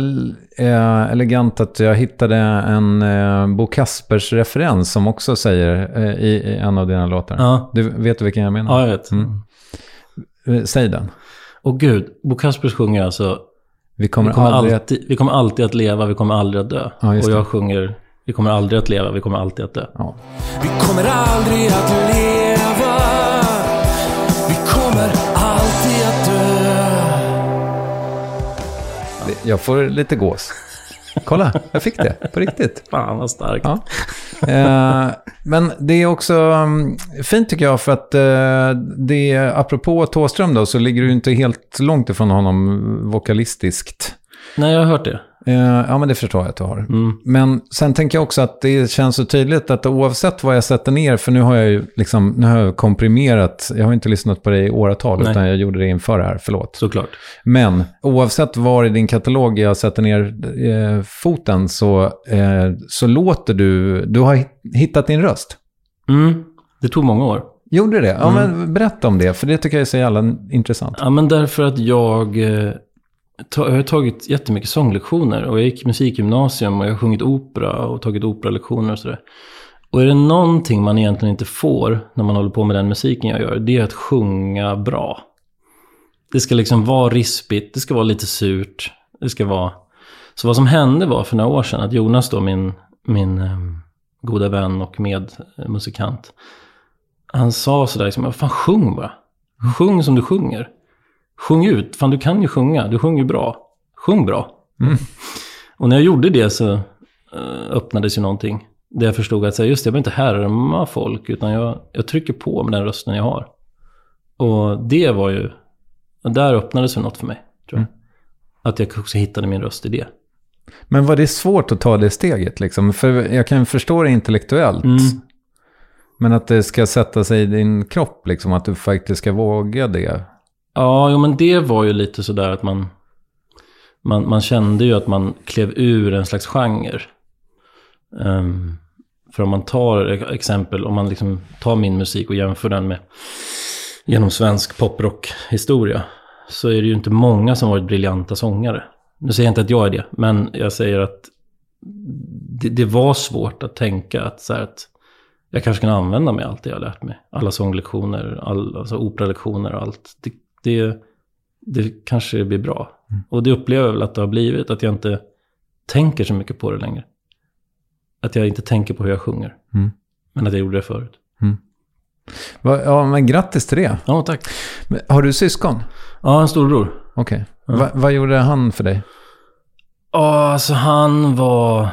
eh, elegant att jag hittade en eh, Bo Kaspers referens som också säger eh, i, i en av dina låtar. Ja. Du vet vilken jag menar? Ja, jag vet. Mm. Eh, Säg den. Och gud, Bo Kaspers sjunger alltså Vi kommer, vi kommer, aldrig att... alltid, vi kommer alltid att leva, vi kommer aldrig att dö. Ja, och det. jag sjunger, vi kommer aldrig att leva, vi kommer alltid att dö. Ja. Vi kommer aldrig att leva Vi kommer alltid att dö Jag får lite gås. Kolla, jag fick det på riktigt. Fan vad starkt. Ja. Eh, men det är också mm, fint tycker jag för att eh, det, apropå Thåström då, så ligger du inte helt långt ifrån honom vokalistiskt. Nej, jag har hört det. Eh, ja, men det förstår jag att du har. Mm. Men sen tänker jag också att det känns så tydligt att oavsett vad jag sätter ner, för nu har jag ju liksom, nu har jag komprimerat, jag har inte lyssnat på dig i åratal, Nej. utan jag gjorde det inför det här, förlåt. Såklart. Men oavsett var i din katalog jag sätter ner eh, foten så, eh, så låter du, du har hit- hittat din röst. Mm. Det tog många år. Gjorde det? Ja, Mm. men berätta om det, för det tycker jag är så jävla intressant. Ja, men därför att jag, eh, jag har tagit jättemycket sånglektioner. Och jag gick musikgymnasium och jag har sjungit opera och tagit operalektioner och sådär. Och är det någonting man egentligen inte får när man håller på med den musiken jag gör, det är att sjunga bra. Det ska liksom vara rispigt, det ska vara lite surt, det ska vara... Så vad som hände var för några år sedan att Jonas då, min, min ehm, goda vän och medmusikant, han sa sådär liksom, fan sjung bara. Sjung som du sjunger. Sjung ut, fan du kan ju sjunga, du sjunger bra. Sjung bra. *laughs* Och när jag gjorde det så eh, öppnades ju någonting. Där jag förstod att så här, just det, jag behöver inte härma folk, utan jag, jag trycker på med den rösten jag har. Och det var ju, där öppnades det något för mig, tror jag. Att jag också hittade min röst i det. Men var det svårt att ta det steget liksom? För jag kan förstå det intellektuellt. Mm. Men att det ska sätta sig i din kropp, liksom, att du faktiskt ska våga det. Ja, jo, men det var ju lite sådär att man, man... Man kände ju att man klev ur en slags genre. Um, för om man tar e-, exempel, om man liksom tar min musik och jämför den med genom svensk poprockhistoria. Så är det ju inte många som varit briljanta sångare. Nu säger jag inte att jag är det, men jag säger att det, det var svårt att tänka att, så här, att jag kanske kan använda mig av allt det jag har lärt mig. Alla sånglektioner, all, alltså operalektioner och allt. Det, det, det kanske blir bra. Och det upplever jag väl att det har blivit, att jag inte tänker så mycket på det längre. Att jag inte tänker på hur jag sjunger. Mm. Men att jag gjorde det förut. Va- Ja, men grattis till det. Ja, tack. Men Har du syskon? Ja, en storbror. Okej. Va- vad gjorde han för dig? Ja, alltså han var...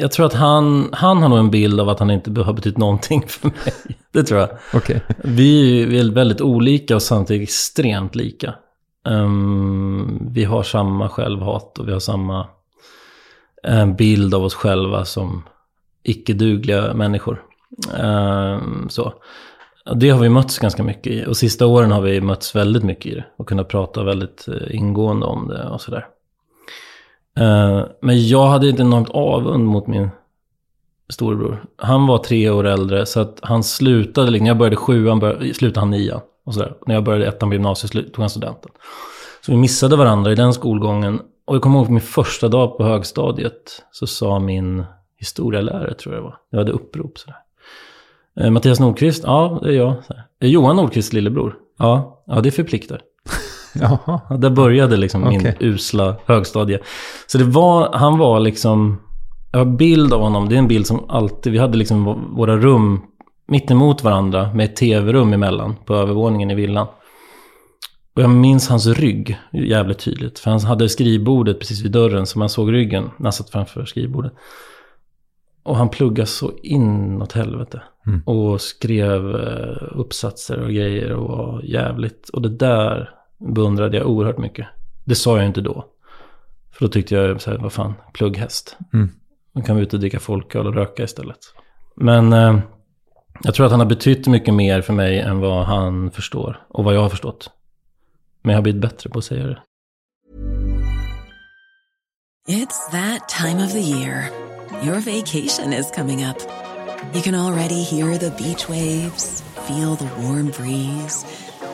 Jag tror att han, han har nog en bild av att han inte har betytt någonting *laughs* för mig. Det tror jag. Okej. Vi är väldigt olika och samtidigt extremt lika. Ehm, vi har samma självhat och vi har samma eh, bild av oss själva som icke-dugliga människor. Ehm, så. Det har vi mötts ganska mycket i. Och sista åren har vi mötts väldigt mycket i det. Och kunnat prata väldigt eh, ingående om det och sådär. Eh, men jag hade ett enormt avund mot min storebror. Han var tre år äldre, så att han slutade, liksom, när jag började sjuan, började, slutade han nian. Och sådär. När jag började ettan på gymnasiet tog han studenten. Så vi missade varandra i den skolgången. Och jag kommer ihåg min första dag på högstadiet, så sa min historielärare, tror jag det var, jag hade upprop sådär. Eh, Mattias Nordqvist, ja det är jag. Så. Är eh, Johan Nordqvists lillebror? Ja, ja det förpliktar. Jaha. Ja, där började liksom min Okej. usla högstadie. Så det var, han var liksom, jag har bild av honom, det är en bild som alltid, vi hade liksom vå- våra rum mitt emot varandra med ett tv-rum emellan på övervåningen i villan. Och jag minns hans rygg jävligt tydligt. För han hade skrivbordet precis vid dörren så man såg ryggen när han satt framför skrivbordet. Och han pluggade så inåt helvete. Och skrev eh, uppsatser och grejer och var jävligt. Och det där beundrade jag oerhört mycket. Det sa jag inte då. För då tyckte jag så här, vad fan, plugghäst. Mm. Då kan vi ut och dricka folköl och röka istället. Men eh, jag tror att han har betytt mycket mer för mig än vad han förstår. Och vad jag har förstått. Men jag har blivit bättre på att säga det. It's that time of the year. Your vacation is coming up. You can already hear the beach waves, feel the warm breeze,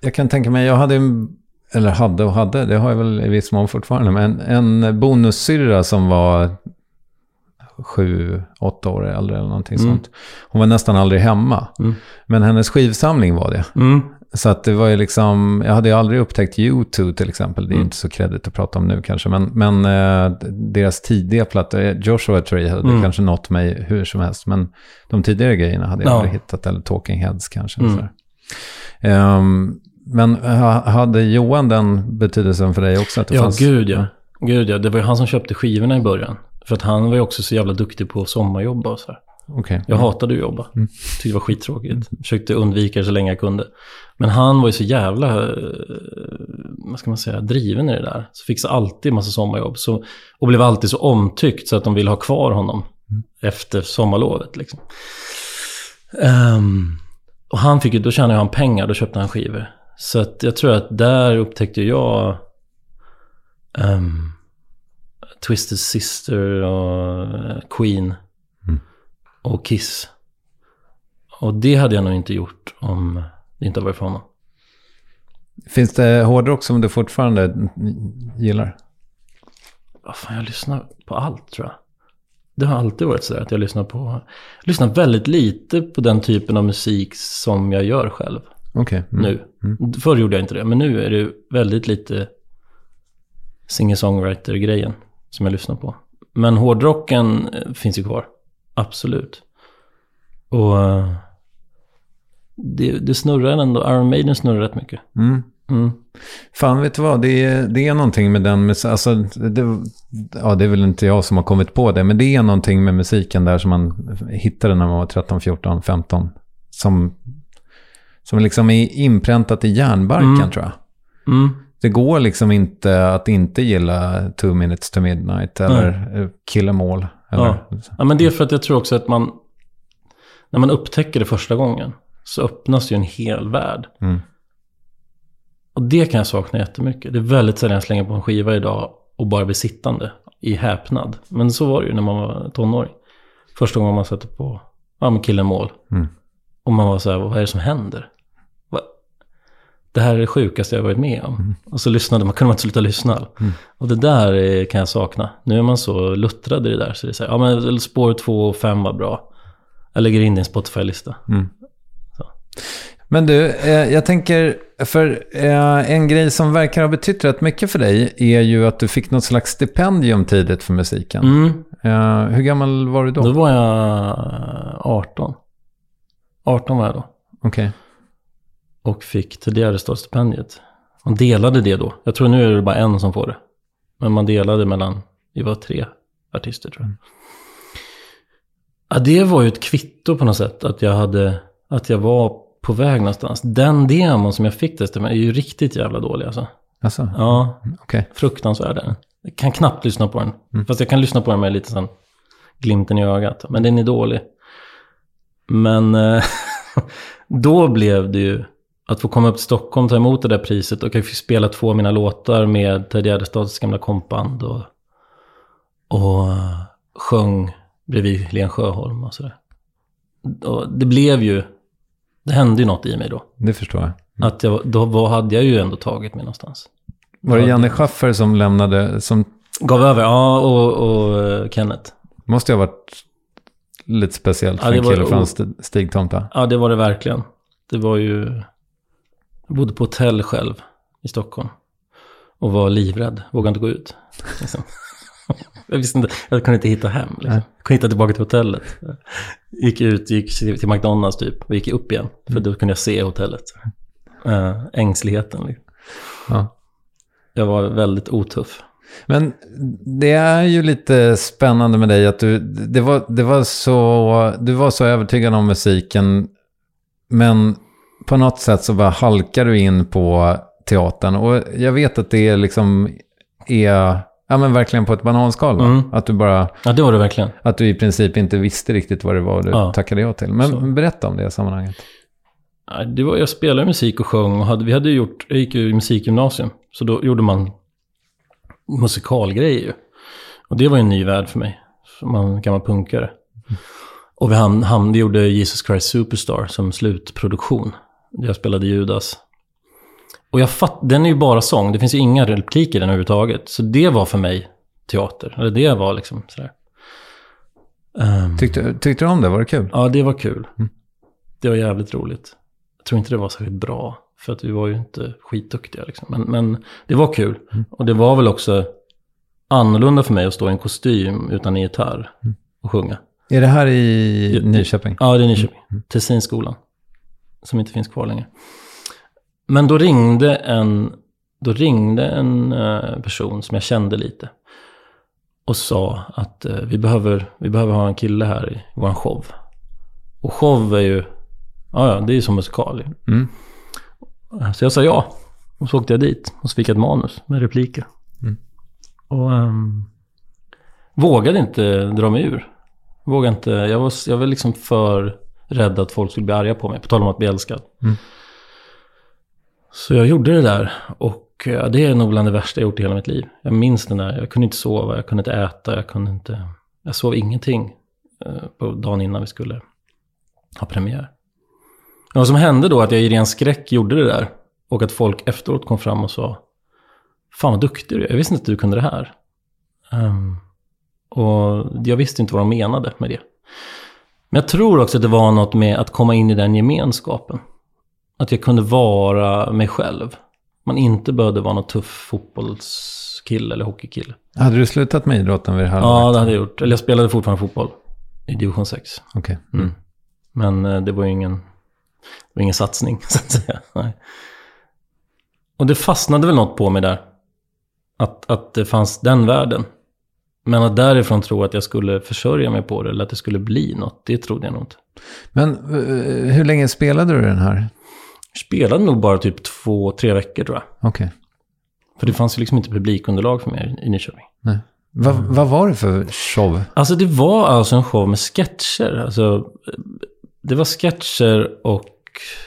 Jag kan tänka mig, jag hade, en- eller hade och hade, det har jag väl i viss mån fortfarande, men en bonussyrra som var sju, åtta år äldre eller någonting sånt. Hon var nästan aldrig hemma. Men hennes skivsamling var det. Mm. Så att det var ju liksom, jag hade ju aldrig upptäckt U2 till exempel. Det är ju inte så kredit att prata om nu kanske. Men, men eh, deras tidiga plattor, Joshua Tree hade kanske nått mig hur som helst. Men de tidigare grejerna hade jag Ja. aldrig hittat. Eller Talking Heads kanske. Ehm, men ha- hade Johan den betydelsen för dig också? Att det Ja, fanns... gud ja. Gud ja. Det var ju han som köpte skivorna i början. För att han var ju också så jävla duktig på att sommarjobba och så här. Okej. Jag hatade att jobba. Tyckte det var skittråkigt. Försökte undvika det så länge jag kunde. Men han var ju så jävla, eh, vad ska man säga, driven i det där. Så fixade alltid massa sommarjobb. Så, och blev alltid så omtyckt så att de ville ha kvar honom efter sommarlovet. Liksom. Ehm, och han fick ju, då tjänade han pengar, då köpte han skivor. Så att jag tror att där upptäckte jag ehm, Twisted Sister och eh, Queen. Och Kiss. Och det hade jag nog inte gjort om det inte hade varit för honom. Finns det hårdrock som du fortfarande gillar? Vad fan, jag lyssnar på allt tror jag. Det har alltid varit så att jag lyssnar på... Jag lyssnar väldigt lite på den typen av musik som jag gör själv. Okej. Mm. nu. Förr gjorde jag inte det, men nu är det väldigt lite singer-songwriter-grejen som jag lyssnar på. Men hårdrocken eh, finns ju kvar, absolut. Och eh, det, det snurrar ändå, Iron Maiden snurrar rätt mycket. Mm. Mm. Fan, vet du vad? Det är, det är någonting med den musiken. Alltså, det, ja, det är väl inte jag som har kommit på det. Men det är någonting med musiken där som man hittade när man var 13, 14, 15. Som, som liksom är inpräntat i hjärnbarken Mm. tror jag. Mm. Det går liksom inte att inte gilla Two Minutes to Midnight eller eh, Kill Em All. Eller, Ja, men det är för att jag tror också att man, när man upptäcker det första gången, så öppnas ju en hel värld. Mm. Och det kan jag sakna jättemycket. Det är väldigt sällan jag slänger på en skiva idag och bara blir sittande i häpnad. Men så var det ju när man var tonåring. Första gången man satte på, ja men killen mål. Mm. Och man var så här, vad är det som händer? Va? Det här är det sjukaste jag varit med om. Mm. Och så lyssnade man, *laughs* kunde man inte sluta lyssna. Och det där kan jag sakna. Nu är man så luttrad i det där. Så det är så här, ja men spår 2 och 5 var bra. Jag lägger in din Spotify-lista. Men du, eh, jag tänker, för eh, en grej som verkar ha betytt rätt mycket för dig är ju att du fick något slags stipendium tidigt för musiken. Mm. Eh, hur gammal var du då? Då var jag 18. 18 var jag då. Okej. Och fick Ted Gärdestad-stipendiet. Man delade det då. Jag tror nu är det bara en som får det. Men man delade mellan, vi var tre artister tror jag. Ja, det var ju ett kvitto på något sätt. Att jag hade, att jag var på väg någonstans. Den demon som jag fick det stipendiet är ju riktigt jävla dålig alltså. Alltså, Ja, okej. fruktansvärd är den. Jag kan knappt lyssna på den. Fast jag kan lyssna på den med lite sån glimten i ögat. Men den är dålig. Men eh, *laughs* då blev det ju att få komma upp till Stockholm, ta emot det där priset och jag fick spela två av mina låtar med Ted Gärdestads gamla kompband och, och eh, sjöng bredvid Helen Sjöholm och sådär. Och det blev ju, det hände ju något i mig då. Det förstår jag. Att jag, då var, hade jag ju ändå tagit mig någonstans. Var det Ja, Janne Schaffer som lämnade, som Gav över, ja, och, och eh, Kenneth. måste ju ha varit lite speciellt Ja, för det en kille från. St- Stigtomta? Ja, det var det verkligen. Det var ju... Jag bodde på hotell själv i Stockholm. Och var livrädd, vågade inte gå ut. Liksom. *laughs* Jag visste inte, jag kunde inte hitta hem. Liksom. Jag kunde hitta tillbaka till hotellet. Gick ut, gick till McDonalds typ och gick upp igen. För då kunde jag se hotellet. Äh, ängsligheten. Liksom. Ja. Jag var väldigt otuff. Men det är ju lite spännande med dig att du, det var, det var så, du var så övertygad om musiken, men på något sätt så bara halkar du in på teatern. Och jag vet att det liksom är, ja men verkligen på ett bananskal va? Mm. Att du bara, Ja, det var det verkligen. att du i princip inte visste riktigt vad det var du Ja. tackade ja till. Men Så. berätta om det sammanhanget. Ja, Det var, jag spelade musik och sjöng och hade, vi hade gjort, jag gick ju i musikgymnasium. Så då gjorde man musikalgrejer ju. Och det var ju en ny värld för mig. Som man gammal punkare. Och vi, ham, ham, vi gjorde Jesus Christ Superstar som slutproduktion. Jag spelade Judas. Och jag fatt, den är ju bara sång, det finns ju inga repliker i den överhuvudtaget. Så det var för mig teater. Eller det var liksom sådär. Ehm, Tyckte, tyckte du om det? Var det kul? Ja, det var kul. Det var jävligt roligt. Jag tror inte det var särskilt bra. För att vi var ju inte skitduktiga liksom. Men, men det var kul. Och det var väl också annorlunda för mig att stå i en kostym utan en gitarr och sjunga. Är det här i Nyköping? Ja, det är Nyköping. Tessinskolan. Som inte finns kvar längre. Men då ringde en, då ringde en eh, person som jag kände lite. Och sa att eh, vi, behöver, vi behöver ha en kille här i vår show. Och show är ju, ja ja, det är ju som musikal. Mm. Så jag sa ja. Och så åkte jag dit och så fick jag ett manus med repliker. Och ehm, vågade inte dra mig ur. Vågade inte, jag var, jag var liksom för rädd att folk skulle bli arga på mig. På tal om att bli älskad. Mm. Så jag gjorde det där och eh, det är nog bland det värsta jag gjort i hela mitt liv. Jag minns den där, jag kunde inte sova, jag kunde inte äta, jag kunde inte... Jag sov ingenting eh, på dagen innan vi skulle ha premiär. Men vad som hände då att jag i ren skräck gjorde det där. Och att folk efteråt kom fram och sa Fan vad duktig du är, jag visste inte att du kunde det här. Um, och jag visste inte vad de menade med det. Men jag tror också att det var något med att komma in i den gemenskapen. Att jag kunde vara mig själv. Man inte behövde vara någon tuff fotbollskille eller hockeykille. Hade du slutat med idrotten vid det här Ja, det hade jag gjort. Eller jag spelade fortfarande fotboll i division 6. Okej. Mm. Men eh, det var ju ingen, det var ingen satsning, *laughs* så att säga. Nej. Och det fastnade väl något på mig där. Att, att det fanns den världen. Men att därifrån tro att jag skulle försörja mig på det, eller att det skulle bli något, det trodde jag nog inte. Men eh, hur länge spelade du den här? Spelade nog bara typ två, tre veckor tror jag. Okej. För det fanns ju liksom inte publikunderlag för mig i Nyköping. Nej. Va, Vad var det för show? Alltså det var alltså en show med sketcher. Alltså, det var sketcher och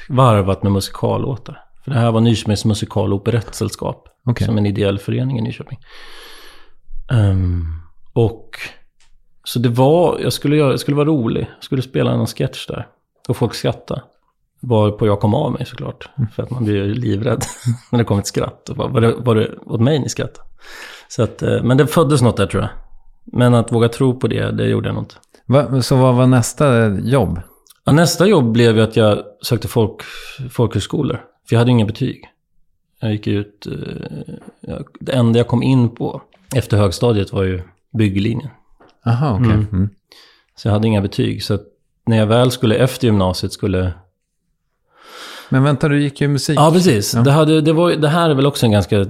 varvat med musikallåtar. För det här var Nyköpings musikal och operettsällskap. Okej. Som en ideell förening i Nyköping. Ehm, och så det var, jag skulle, göra, jag skulle vara rolig. Jag skulle spela någon sketch där. Och folk skrattade. Varpå jag kom av mig såklart. För att man blir ju livrädd *laughs* när det kommer ett skratt. Och bara, var, det, var det åt mig ni skrattade? Så att, eh, men det föddes något där tror jag. Men att våga tro på det, det gjorde jag nog inte. Va, så vad var nästa jobb? Ja, nästa jobb blev ju att jag sökte folk, folkhögskolor. För jag hade inga betyg. Jag gick ut... eh, Det enda jag kom in på efter högstadiet var ju bygglinjen. Aha, okej. Mm. Mm. Så jag hade inga betyg. Så när jag väl skulle efter gymnasiet skulle... Men vänta, du gick ju musik. Ja, precis. Det, hade, det, var, det här är väl också en ganska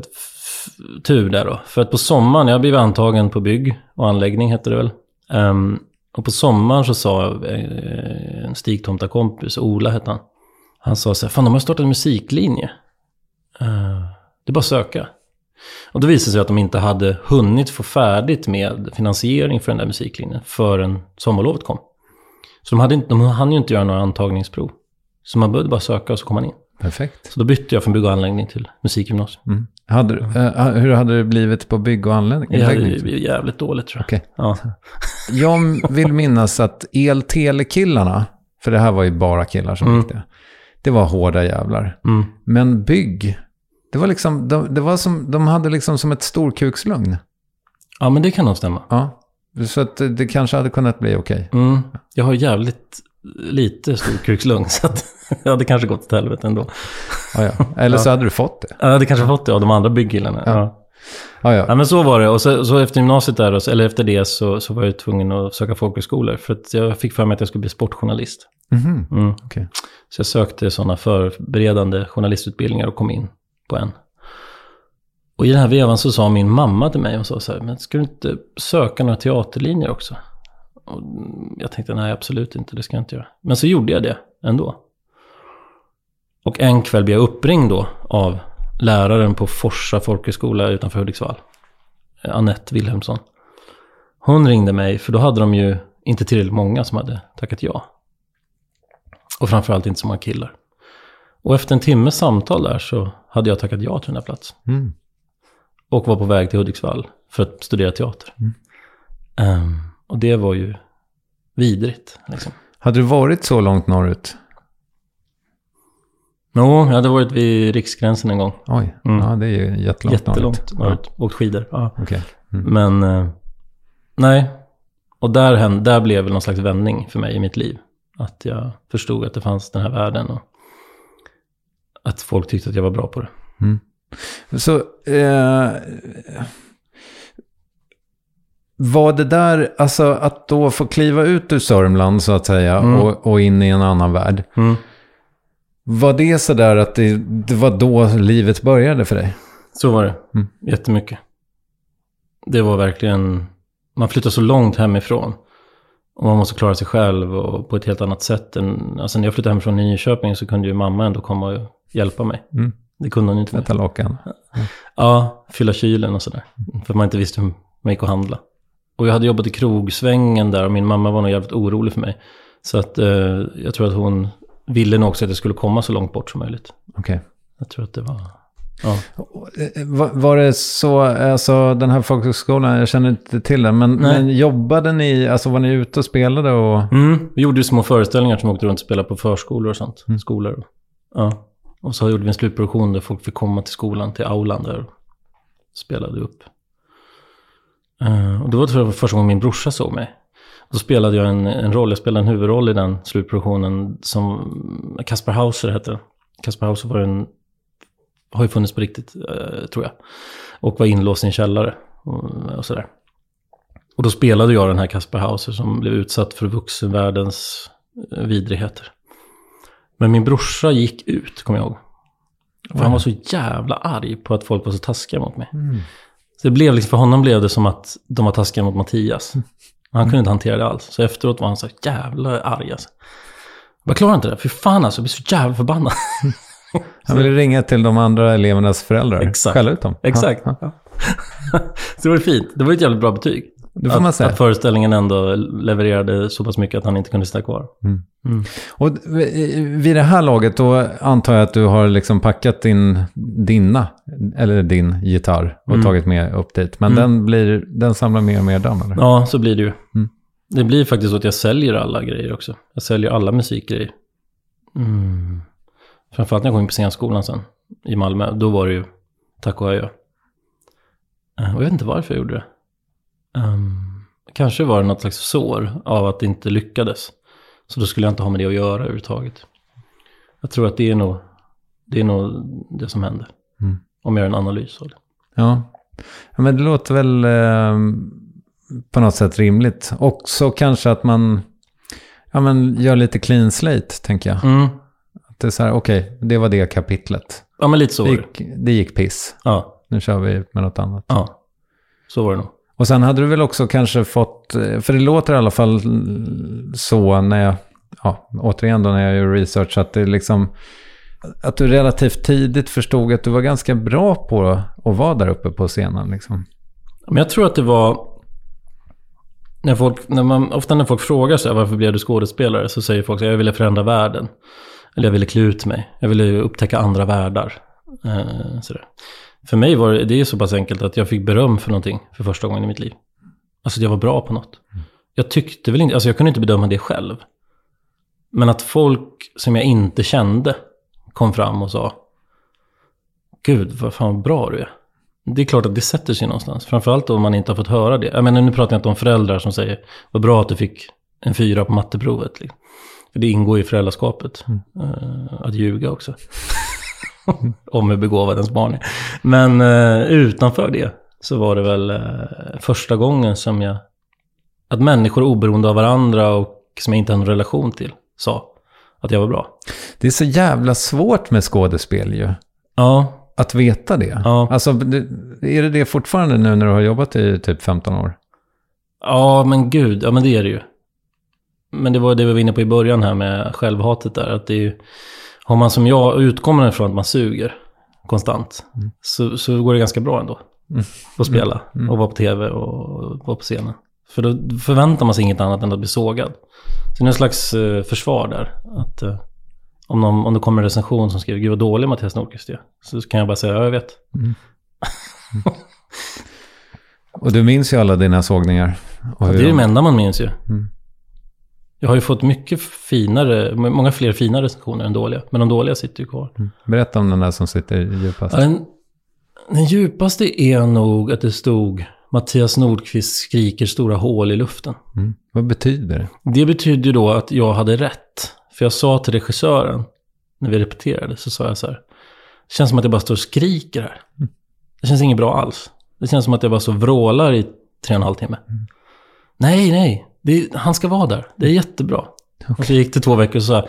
tur där då. För att på sommaren, jag blev antagen på bygg och anläggning hette det väl. Ehm, och på sommaren så sa eh, en stigtomtakompis, Ola hette han. Han sa så här, fan de har startat en musiklinje. Eh, det är bara att söka. Och då visade det sig att de inte hade hunnit få färdigt med finansiering för den där musiklinjen förrän sommarlovet kom. Så de, hade inte, de hann ju inte göra några antagningsprov. Så man behövde bara söka och så kom man in. Perfekt. Så då bytte jag från bygg och anläggning till musikgymnasium. Mm. Hade, du- eh, hur hade det blivit på bygg och anläggning? Det hade blivit jävligt dåligt tror jag. Okej. Ja. *laughs* Jag vill minnas att el-tele-killarna, för det här var ju bara killar som Mm. gick det. Det var hårda jävlar. Mm. Men bygg, det var liksom, de, det var som, de hade liksom som ett storkukslugn. ja, men det kan nog stämma. Ja. Så att det- kanske hade kunnat bli okej. Mm. Jag har jävligt lite storkukslugn *laughs* så att jag hade kanske gått åt helvete ändå. Ja, ja. Eller så hade du fått det. Jag hade kanske fått det av de andra byggkillarna. Ja. Ja. Ja, Ja. ja. men så var det. Och så, så efter gymnasiet där, eller efter det, så, så var jag tvungen att söka folkhögskolor. För att jag fick för mig att jag skulle bli sportjournalist. Mhm. Mm. Okej. Så jag sökte sådana förberedande journalistutbildningar och kom in på en. Och i den här vevan så sa min mamma till mig, och sa så här, men ska du inte söka några teaterlinjer också? Och jag tänkte, nej absolut inte, det ska jag inte göra. Men så gjorde jag det ändå. Och en kväll blev jag uppringd då av läraren på Forsa folkhögskola utanför Hudiksvall. Annette Wilhelmsson. Hon ringde mig, för då hade de ju inte tillräckligt många som hade tackat ja. Och framförallt inte så många killar. Och efter en timmes samtal där så hade jag tackat ja till den här platsen. Mm. Och var på väg till Hudiksvall för att studera teater. Ehm, och det var ju vidrigt. Liksom. Hade du varit så långt norrut? Jo, jag hade varit vid riksgränsen en gång. Oj, Mm. ja det är ju jättelångt Jättelångt norrut. norrut. Åkt skidor. Ja. Ja, okej. Mm. Men eh, nej. Och där, hände, där blev väl någon slags vändning för mig i mitt liv. Att jag förstod att det fanns den här världen och att folk tyckte att jag var bra på det. Så, eh, var det där, alltså att då få kliva ut ur Sörmland så att säga Mm. och, och in i en annan värld. Mm. Var det så där att det, det var då livet började för dig? Så var det. Mm. Jättemycket. Det var verkligen... Man flyttar så långt hemifrån. Och man måste klara sig själv och på ett helt annat sätt än... Alltså när jag flyttade hemifrån Nyköping så kunde ju mamma ändå komma och hjälpa mig. Mm. Det kunde hon ju inte. Tvätta lakan? Ja, fylla kylen och sådär. För man inte visste hur man gick och handla. Och jag hade jobbat i krogsvängen där och min mamma var nog jävligt orolig för mig. Så att eh, jag tror att hon ville nog också att jag skulle komma så långt bort som möjligt. Okej. Jag tror att det var Ja. Eh, Var, var det så, alltså den här folkhögskolan, jag känner inte till den, men, men jobbade ni, alltså var ni ute och spelade och... Mm. Vi gjorde ju små föreställningar som åkte runt och spelade på förskolor och sånt. Skolor. Ja. Och så gjorde vi en slutproduktion där folk fick komma till skolan, till aulan där och spelade upp. Eh, och det var tror jag första gången min brorsa såg mig. Då spelade jag en, en roll, jag spelade en huvudroll i den slutproduktionen som Kasper Hauser hette. Kasper Hauser var en, har ju funnits på riktigt, eh, tror jag. Och var inlåst i en källare och, och sådär. Och då spelade jag den här Kasper Hauser som blev utsatt för vuxenvärldens eh, vidrigheter. Men min brorsa gick ut, kommer jag ihåg. För han var så jävla arg på att folk var så taskiga mot mig. Så det blev liksom, för honom blev det som att de var taskiga mot Mattias. Han kunde inte hantera det alls. Så efteråt var han så jävla arg alltså. Jag klarar inte det. Fy fan alltså, jag blir så jävla förbannad. *laughs* Han ville ringa till de andra elevernas föräldrar. Exakt. Skälla ut dem. Exakt. Ja, ja. *laughs* så det var fint. Det var ett jävligt bra betyg. Det får man att, säga. att föreställningen ändå levererade så pass mycket att han inte kunde sitta kvar. Och vid det här laget då antar jag att du har liksom packat in dina, eller din gitarr och Mm. tagit med upp dit. Men den, blir, den samlar mer och mer damm eller? Ja, så blir det ju. Mm. Det blir faktiskt så att jag säljer alla grejer också. Jag säljer alla musikgrejer. Mm. Framförallt när jag kom in på scenskolan sen i Malmö. Då var det ju tack och adjö. Eh, Och jag vet inte varför jag gjorde det. Ehm, kanske var det något slags sår av att det inte lyckades. Så då skulle jag inte ha med det att göra överhuvudtaget. Jag tror att det är nog det, är nog det som hände. Mm. Om jag gör en analys av det. Ja. ja, men det låter väl eh, på något sätt rimligt. Också kanske att man ja, men gör lite clean slate, tänker jag. Mm. Att det är så här, okej, det var det kapitlet. Ja, men lite så det. gick, det gick piss. Ja, Nu kör vi med något annat. ja. Så var det nog. Och sen hade du väl också kanske fått, eh, för det låter i alla fall så när jag, ja, återigen då när jag gör research, att det liksom, att du relativt tidigt förstod att du var ganska bra på att vara där uppe på scenen liksom. Men jag tror att det var... När folk, när man, ofta när folk frågar sig varför blev du skådespelare så säger folk att jag ville förändra världen. Eller jag ville klä ut mig. Jag ville upptäcka andra världar. Eh, sådär. För mig var det, det är så pass enkelt att jag fick beröm för någonting för första gången i mitt liv. Alltså jag var bra på något. Jag tyckte väl inte, alltså jag kunde inte bedöma det själv. Men att folk som jag inte kände kom fram och sa Gud, vad fan vad bra du är. Det är klart att det sätter sig någonstans. Framförallt om man inte har fått höra det. Jag menar, nu pratar jag inte om föräldrar som säger vad bra att du fick en fyra på matteprovet. Liksom. För det ingår i föräldraskapet. eh, att ljuga också. *laughs* om hur begåvad ens barn är. Men eh, utanför det så var det väl eh, första gången som jag... Att människor oberoende av varandra och som jag inte har en relation till sa att jag var bra. Det är så jävla svårt med skådespel ju. Ja, Att veta det. Ja. Alltså, är det det fortfarande nu när du har jobbat i typ 15 år? Ja, men gud, ja men det är det ju. Men det var det vi var inne på i början här med självhatet där. Att det är ju, har man som jag, man ifrån att man suger konstant, så, så går det ganska bra ändå. Att spela och vara på tv och vara på scenen. För då förväntar man sig inget annat än att bli sågad. Så det är en slags eh, försvar där. Att, eh, om, någon, om det kommer en recension som skriver, gud vad dålig Mattias Nordqvist är. Så kan jag bara säga, ja jag vet. *laughs* Och du minns ju alla dina sågningar. Och Ja, det är de- det enda man minns ju. Mm. Jag har ju fått mycket finare, många fler fina recensioner än dåliga. Men de dåliga sitter ju kvar. Berätta om den där som sitter djupast. Ja, den, den djupaste är nog att det stod Mattias Nordqvist skriker stora hål i luften. Mm. Vad betyder det? Det betyder ju då att jag hade rätt. För jag sa till regissören, när vi repeterade, så sa jag så här. Det känns som att jag bara står och skriker här. Det känns inget bra alls. Det känns som att jag bara så vrålar i tre och en halv timme. Nej, nej. Det, han ska vara där. Det är jättebra. Och så gick det två veckor och så sa jag,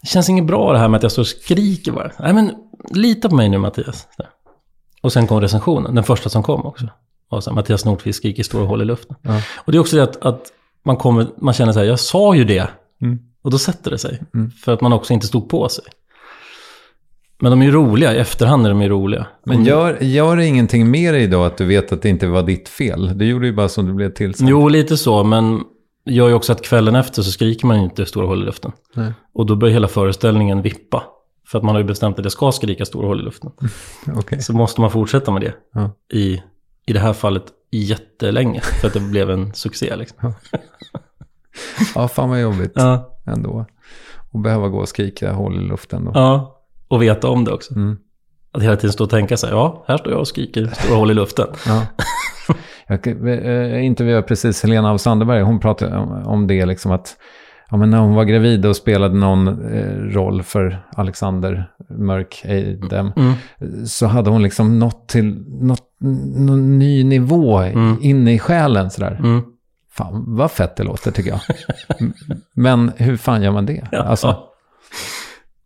det känns inget bra det här med att jag står och skriker bara. Nej men, lita på mig nu Mattias. Här. Och sen kom recensionen, den första som kom också. Och så här, Mattias Nordqvist skriker stora hål i luften. Ja. Och det är också det att, att man, kommer, man känner så här, jag sa ju det. Mm. Och då sätter det sig. För att man också inte stod på sig. Men de är ju roliga, i efterhand är de ju roliga. Men gör, gör det ingenting dig då att du vet att det inte var ditt fel? Du gjorde ju bara som du blev tillsagd. Jo, lite så, men gör ju också att kvällen efter så skriker man ju inte stora hål i luften. Nej. Och då börjar hela föreställningen vippa. För att man har ju bestämt att jag ska skrika stora hål i luften. *laughs* Okej. Så måste man fortsätta med det. Ja. I, I det här fallet jättelänge. För att det blev en succé liksom. Ja, fan vad jobbigt Ja, ändå. Och behöva gå och skrika hål i luften då. ja. Och veta om det också. Mm. Att hela tiden stå och tänka så här, ja, här står jag och skriker stora hål i luften. Ja. *laughs* Jag eh, intervjuade precis Helena av Sandberg. Hon pratade om- det, liksom att ja, men när hon var gravid och spelade någon eh, roll för Alexander Mörk Eidem Mm. så hade hon liksom nått till något, någon ny nivå Mm. inne i själen sådär. Mm. Fan vad fett det låter tycker jag. Men hur fan gör man det? *laughs* Ja. Alltså,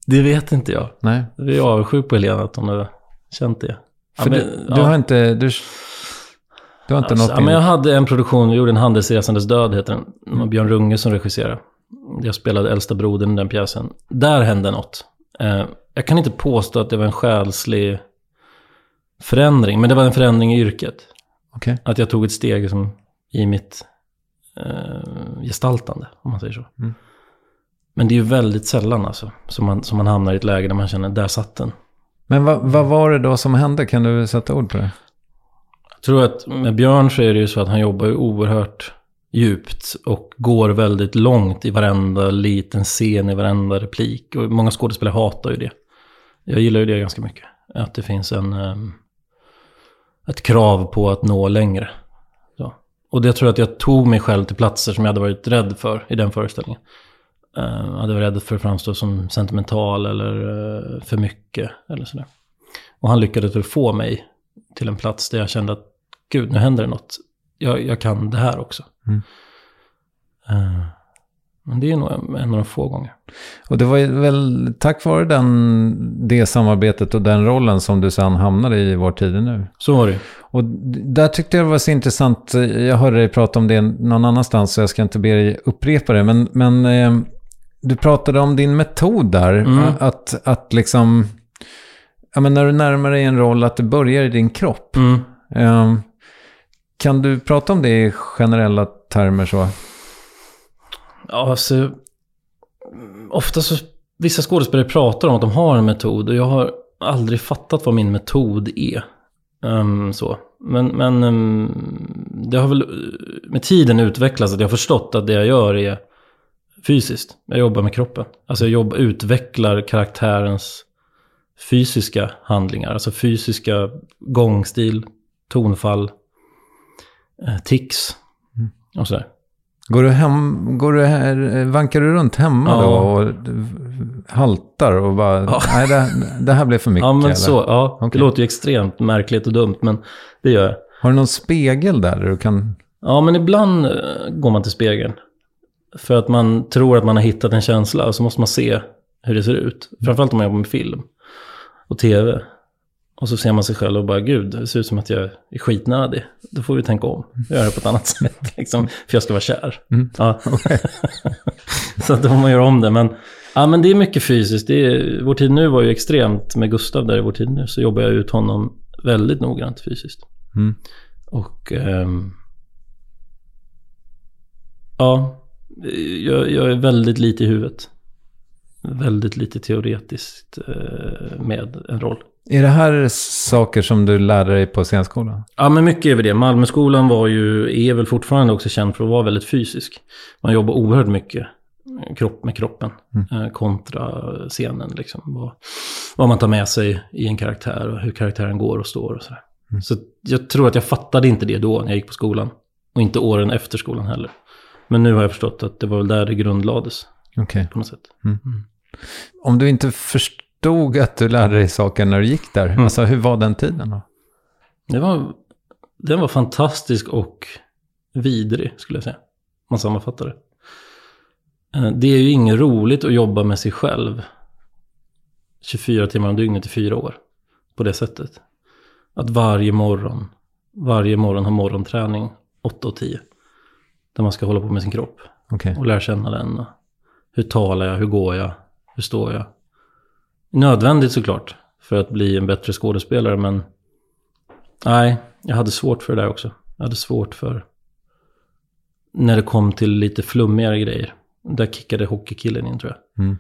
Det vet inte jag. nej. Vi är avundsjuk på Helena att hon har känt det. För men, du, ja. du har inte... Du, du har inte Alltså, nått ja, men jag hade en produktion, vi gjorde en Handelsresandes död, heter den. Det var Björn Runge som regisserade. Jag spelade äldsta brodern i den pjäsen. Där hände något. Eh, jag kan inte påstå att det var en själslig förändring, men det var en förändring i yrket. Okej. Att jag tog ett steg som, i mitt eh, gestaltande, om man säger så. Mm. Men det är ju väldigt sällan alltså, som man, som man hamnar i ett läge där man känner, där satt den. Men vad, vad var det då som hände? Kan du sätta ord på det? Jag tror att med Björn så är det ju så att han jobbar ju oerhört djupt och går väldigt långt i varenda liten scen, i varenda replik. Och många skådespelare hatar ju det. Jag gillar ju det ganska mycket. Att det finns en, ehm, ett krav på att nå längre. Så. Och det tror jag att jag tog mig själv till platser som jag hade varit rädd för i den föreställningen. Uh, jag hade varit rädd för att framstå som sentimental eller eh, för mycket eller sådär. Och han lyckades få mig till en plats där jag kände att gud, nu händer det något. Jag, jag kan det här också. Mm. Eh, men det är nog en, en av de få gånger. Och det var väl tack vare den, det samarbetet och den rollen som du sen hamnade i Vår tid är nu. Så var det. Och där tyckte jag det var så intressant, jag hörde dig prata om det någon annanstans så jag ska inte be dig upprepa det, men, men eh, du pratade om din metod där, Mm. att, att liksom, ja men när du närmar dig en roll, att det börjar i din kropp. Mm. Eh, kan du prata om det i generella termer så? Ja, alltså, ofta så, vissa skådespelare pratar om att de har en metod och jag har aldrig fattat vad min metod är. Ehm, så. Men, men ehm, det har väl med tiden utvecklats att jag har förstått att det jag gör är fysiskt. Jag jobbar med kroppen. Alltså jag jobbar, utvecklar karaktärens fysiska handlingar. Alltså fysiska gångstil, tonfall, eh, tics och sådär. Går du hem, går du här, vankar du runt hemma Ja. då och haltar och bara, Ja. nej det, det här blev för mycket. *laughs* Ja, men eller? så. Ja, Okej. det låter ju extremt märkligt och dumt, men det gör jag. Har du någon spegel där, där du kan, Ja, men ibland eh, går man till spegeln. För att man tror att man har hittat en känsla och så måste man se hur det ser ut. Framförallt om man jobbar med film och tv. Och så ser man sig själv och bara, gud, det ser ut som att jag är skitnödig. Då får vi tänka om, göra det på ett annat *laughs* sätt. Liksom, för jag ska vara kär. Ja. *laughs* så då får man göra om det. Men, ja, men det är mycket fysiskt. Det är, vår tid nu var ju extremt med Gustav där i vår tid nu. Så jobbar jag ut honom väldigt noggrant fysiskt. Mm. Och ehm, ja, jag, jag är väldigt lite i huvudet. Väldigt lite teoretiskt eh, med en roll. är det här saker som du lärde dig på scenskolan? Ja, men mycket är väl det. Malmöskolan var ju, är väl fortfarande också känd för att vara väldigt fysisk. Man jobbar oerhört mycket kropp med kroppen eh, kontra scenen. Liksom. Vad, vad man tar med sig i en karaktär och hur karaktären går och står och sådär. Så jag tror att jag fattade inte det då när jag gick på skolan. Och inte åren efter skolan heller. Men nu har jag förstått att det var väl där det grundlades Okej. på något sätt. Om du inte förstod att du lärde dig saker när du gick där, Mm. alltså hur var den tiden då? Det var, den var fantastisk och vidrig, skulle jag säga. Man sammanfattar det. Eh, Det är ju inget roligt att jobba med sig själv 24 timmar om dygnet i fyra år. På det sättet. Att varje morgon, varje morgon ha morgonträning 8 och 10. Där man ska hålla på med sin kropp Okej. och lära känna den. Hur talar jag? Hur går jag? Hur står jag? Nödvändigt såklart för att bli en bättre skådespelare men nej, jag hade svårt för det där också. Jag hade svårt för när det kom till lite flummigare grejer. Där kickade hockeykillen in tror jag. Mm.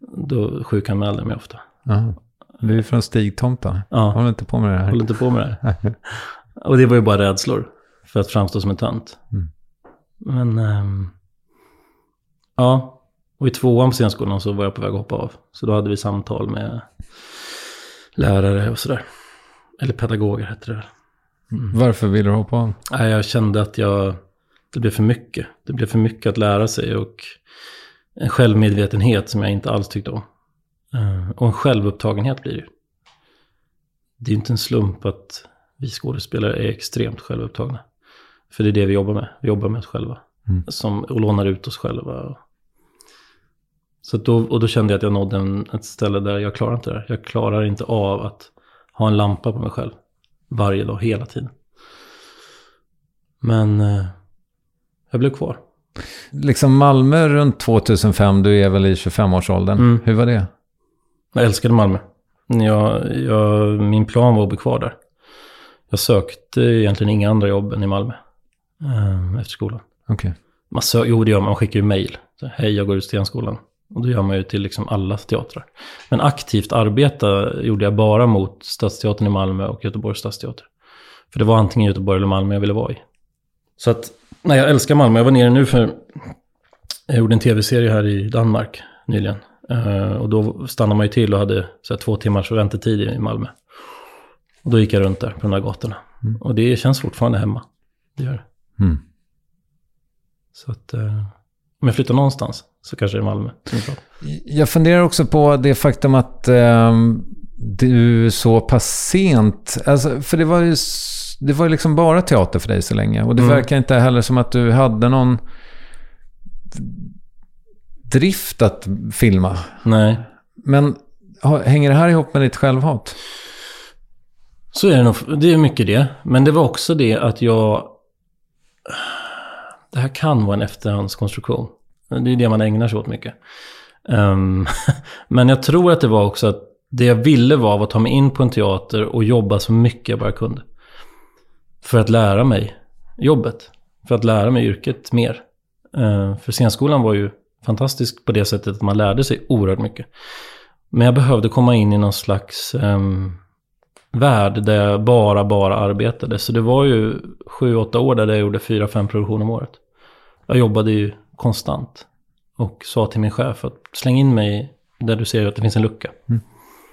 Då sjukanmälde jag mig ofta. Jaha. Du är från Stigtomta. Ja. Håller inte på med det här. Håller inte på med det här. *laughs* Och det var ju bara rädslor för att framstå som en tönt. Mm. Men, ehm, ja. Och i tvåan på scenskolan så var jag på väg att hoppa av. Så då hade vi samtal med lärare och sådär. Eller pedagoger hette det väl. Varför vill du hoppa av? Nej, jag kände att jag, det blev för mycket. Det blev för mycket att lära sig och en självmedvetenhet som jag inte alls tyckte om. Eh, Och en självupptagenhet blir det ju. Det är ju inte en slump att vi skådespelare är extremt självupptagna. För det är det vi jobbar med. Vi jobbar med oss själva. Mm. Som, och lånar ut oss själva. Så då, och då kände jag att jag nådde en, ett ställe där jag klarar inte det här. Jag klarar inte av att ha en lampa på mig själv. Varje dag, hela tiden. Men eh, jag blev kvar. Liksom Malmö runt 2005, du är väl i 25-årsåldern. Mm. Hur var det? Jag älskade Malmö. Jag, jag, min plan var att bli kvar där. Jag sökte egentligen inga andra jobb än i Malmö. Eh, efter skolan. Okej. Man sö- jo, det gör man. Man skickar ju mejl. Hej, jag går ut Stenskolan. Och då gör man ju till liksom alla teatrar. Men aktivt arbeta gjorde jag bara mot Stadsteatern i Malmö och Göteborgs stadsteater. För det var antingen Göteborg eller Malmö jag ville vara i. Så att, nej, jag älskar Malmö. Jag var nere nu för... Jag gjorde en tv-serie här i Danmark nyligen. Eh, och då stannade man ju till och hade så här, två timmars väntetid i Malmö. Och då gick jag runt där på de där gatorna. Och det känns fortfarande hemma. Det gör det. Mm. Så att eh, om jag flyttar någonstans så kanske det är Malmö. Jag funderar också på det faktum att ehm, du så pass sent, alltså, för det var ju det var ju liksom bara teater för dig så länge. Och det Mm. verkar inte heller som att du hade någon drift att filma. Nej, Men hänger det här ihop med ditt självhat? så är det nog. Det är mycket det. Men det var också det att jag... Det här kan vara en efterhandskonstruktion. Det är det man ägnar sig åt mycket. Um, *laughs* men jag tror att det var också att det jag ville var att ta mig in på en teater och jobba så mycket jag bara kunde. För att lära mig jobbet. För att lära mig yrket mer. Uh, för scenskolan var ju fantastisk på det sättet att man lärde sig oerhört mycket. Men jag behövde komma in i någon slags um, värld där jag bara, bara arbetade. Så det var ju sju, åtta år där jag gjorde fyra, fem produktioner om året. Jag jobbade ju konstant. Och sa till min chef att släng in mig där du ser att det finns en lucka.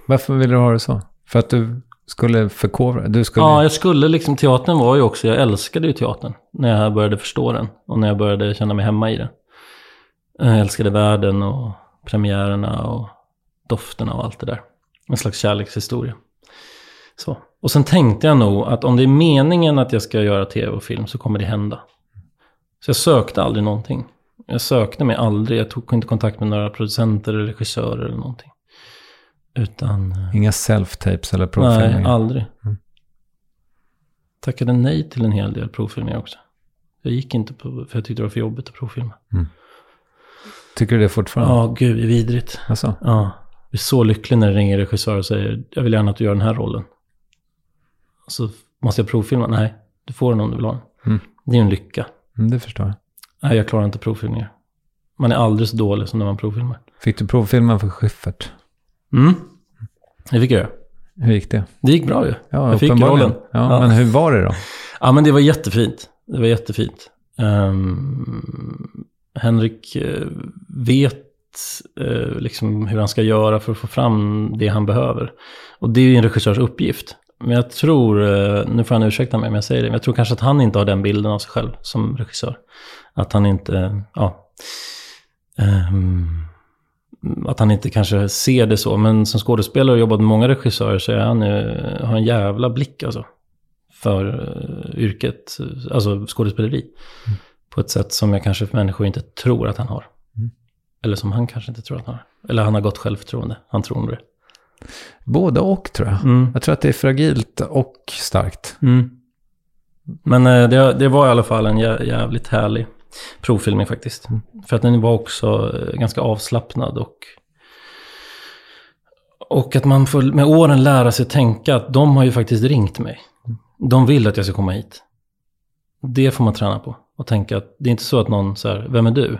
Varför ville du ha det så? För att du skulle förkovra Du skulle... Ja, jag skulle liksom, teatern var ju också, jag älskade ju teatern. När jag började förstå den. Och när jag började känna mig hemma i den. Jag älskade världen och premiärerna och dofterna och allt det där. En slags kärlekshistoria. Så. Och sen tänkte jag nog att om det är meningen att jag ska göra tv och film så kommer det hända. Så jag sökte aldrig någonting. Jag sökte mig aldrig, jag tog inte kontakt med några producenter eller regissörer eller någonting. Utan... eh, Inga self-tapes eller Nej, provfilmningar? aldrig. Mm. Tackade nej till en hel del provfilmningar också. Jag gick inte på, för jag tyckte det var för jobbigt att provfilma. Tycker du det fortfarande? Ja, gud, det är vidrigt. Alltså, Ja, jag är så lycklig när det ringer regissör och säger jag vill gärna att du gör den här rollen. Så måste jag provfilma? Nej, du får den om du vill ha den. Mm. Det är ju en lycka. mm, det förstår jag. Nej, jag klarar inte provfilmningar. Man är aldrig så dålig som när man provfilmar. Fick du provfilmen för Schyffert? Mm, det fick jag göra. Hur gick det? Det gick bra ju. Ja, jag fick rollen. Ja, Ja. Men hur var det då? Ja, men det var jättefint. Det var jättefint. Ehm, Henrik eh, vet eh, liksom hur han ska göra för att få fram det han behöver. Och det är ju en regissörs uppgift. Men jag tror, eh, nu får han ursäkta mig om jag säger det, men jag tror kanske att han inte har den bilden av sig själv som regissör. Att han inte, ja. ehm, att han inte kanske ser det så. Men som skådespelare och jobbat med många regissörer så är han, eh, har en jävla blick alltså för yrket, eh, alltså skådespeleri. På ett sätt som jag kanske för människor inte tror att han har. Eller som han kanske inte tror att han har. Eller han har gott självförtroende, han tror nog det. Både och tror jag. Mm. Jag tror att det är fragilt och starkt. Mm. Men eh, det, det var i alla fall en jä, jävligt härlig provfilmning faktiskt. För att den var också eh, ganska avslappnad och... Och att man får med åren lära sig tänka att de har ju faktiskt ringt mig. De vill att jag ska komma hit. Det får man träna på. Och tänka att det är inte så att någon så här, vem är du?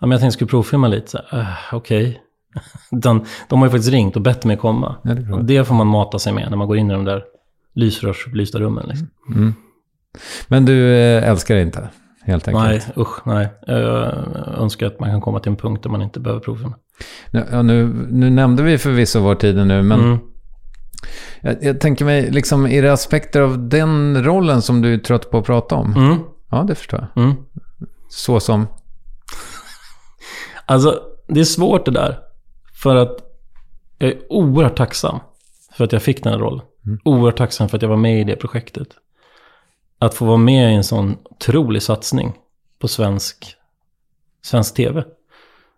Ja, men jag tänkte jag skulle provfilma lite. Så här, "Ah, Okej. *laughs* Utan de har ju faktiskt ringt och bett mig komma. Ja, det och det får man mata sig med när man går in i de där lysrörsupplysta rummen. Liksom. Men du eh, älskar det inte, helt enkelt? Nej, usch, nej. Jag önskar att man kan komma till en punkt där man inte behöver provfilma. Ja, nu, nu nämnde vi förvisso vår tid nu, men Mm. jag, jag tänker mig, liksom, är det aspekter av den rollen som du är trött på att prata om? Mm. Ja, det förstår jag. Mm. Så som... Alltså, det är svårt det där. För att jag är oerhört tacksam för att jag fick den här rollen. Oerhört tacksam för att jag var med i det projektet. Att få vara med i en sån otrolig satsning på svensk, svensk tv.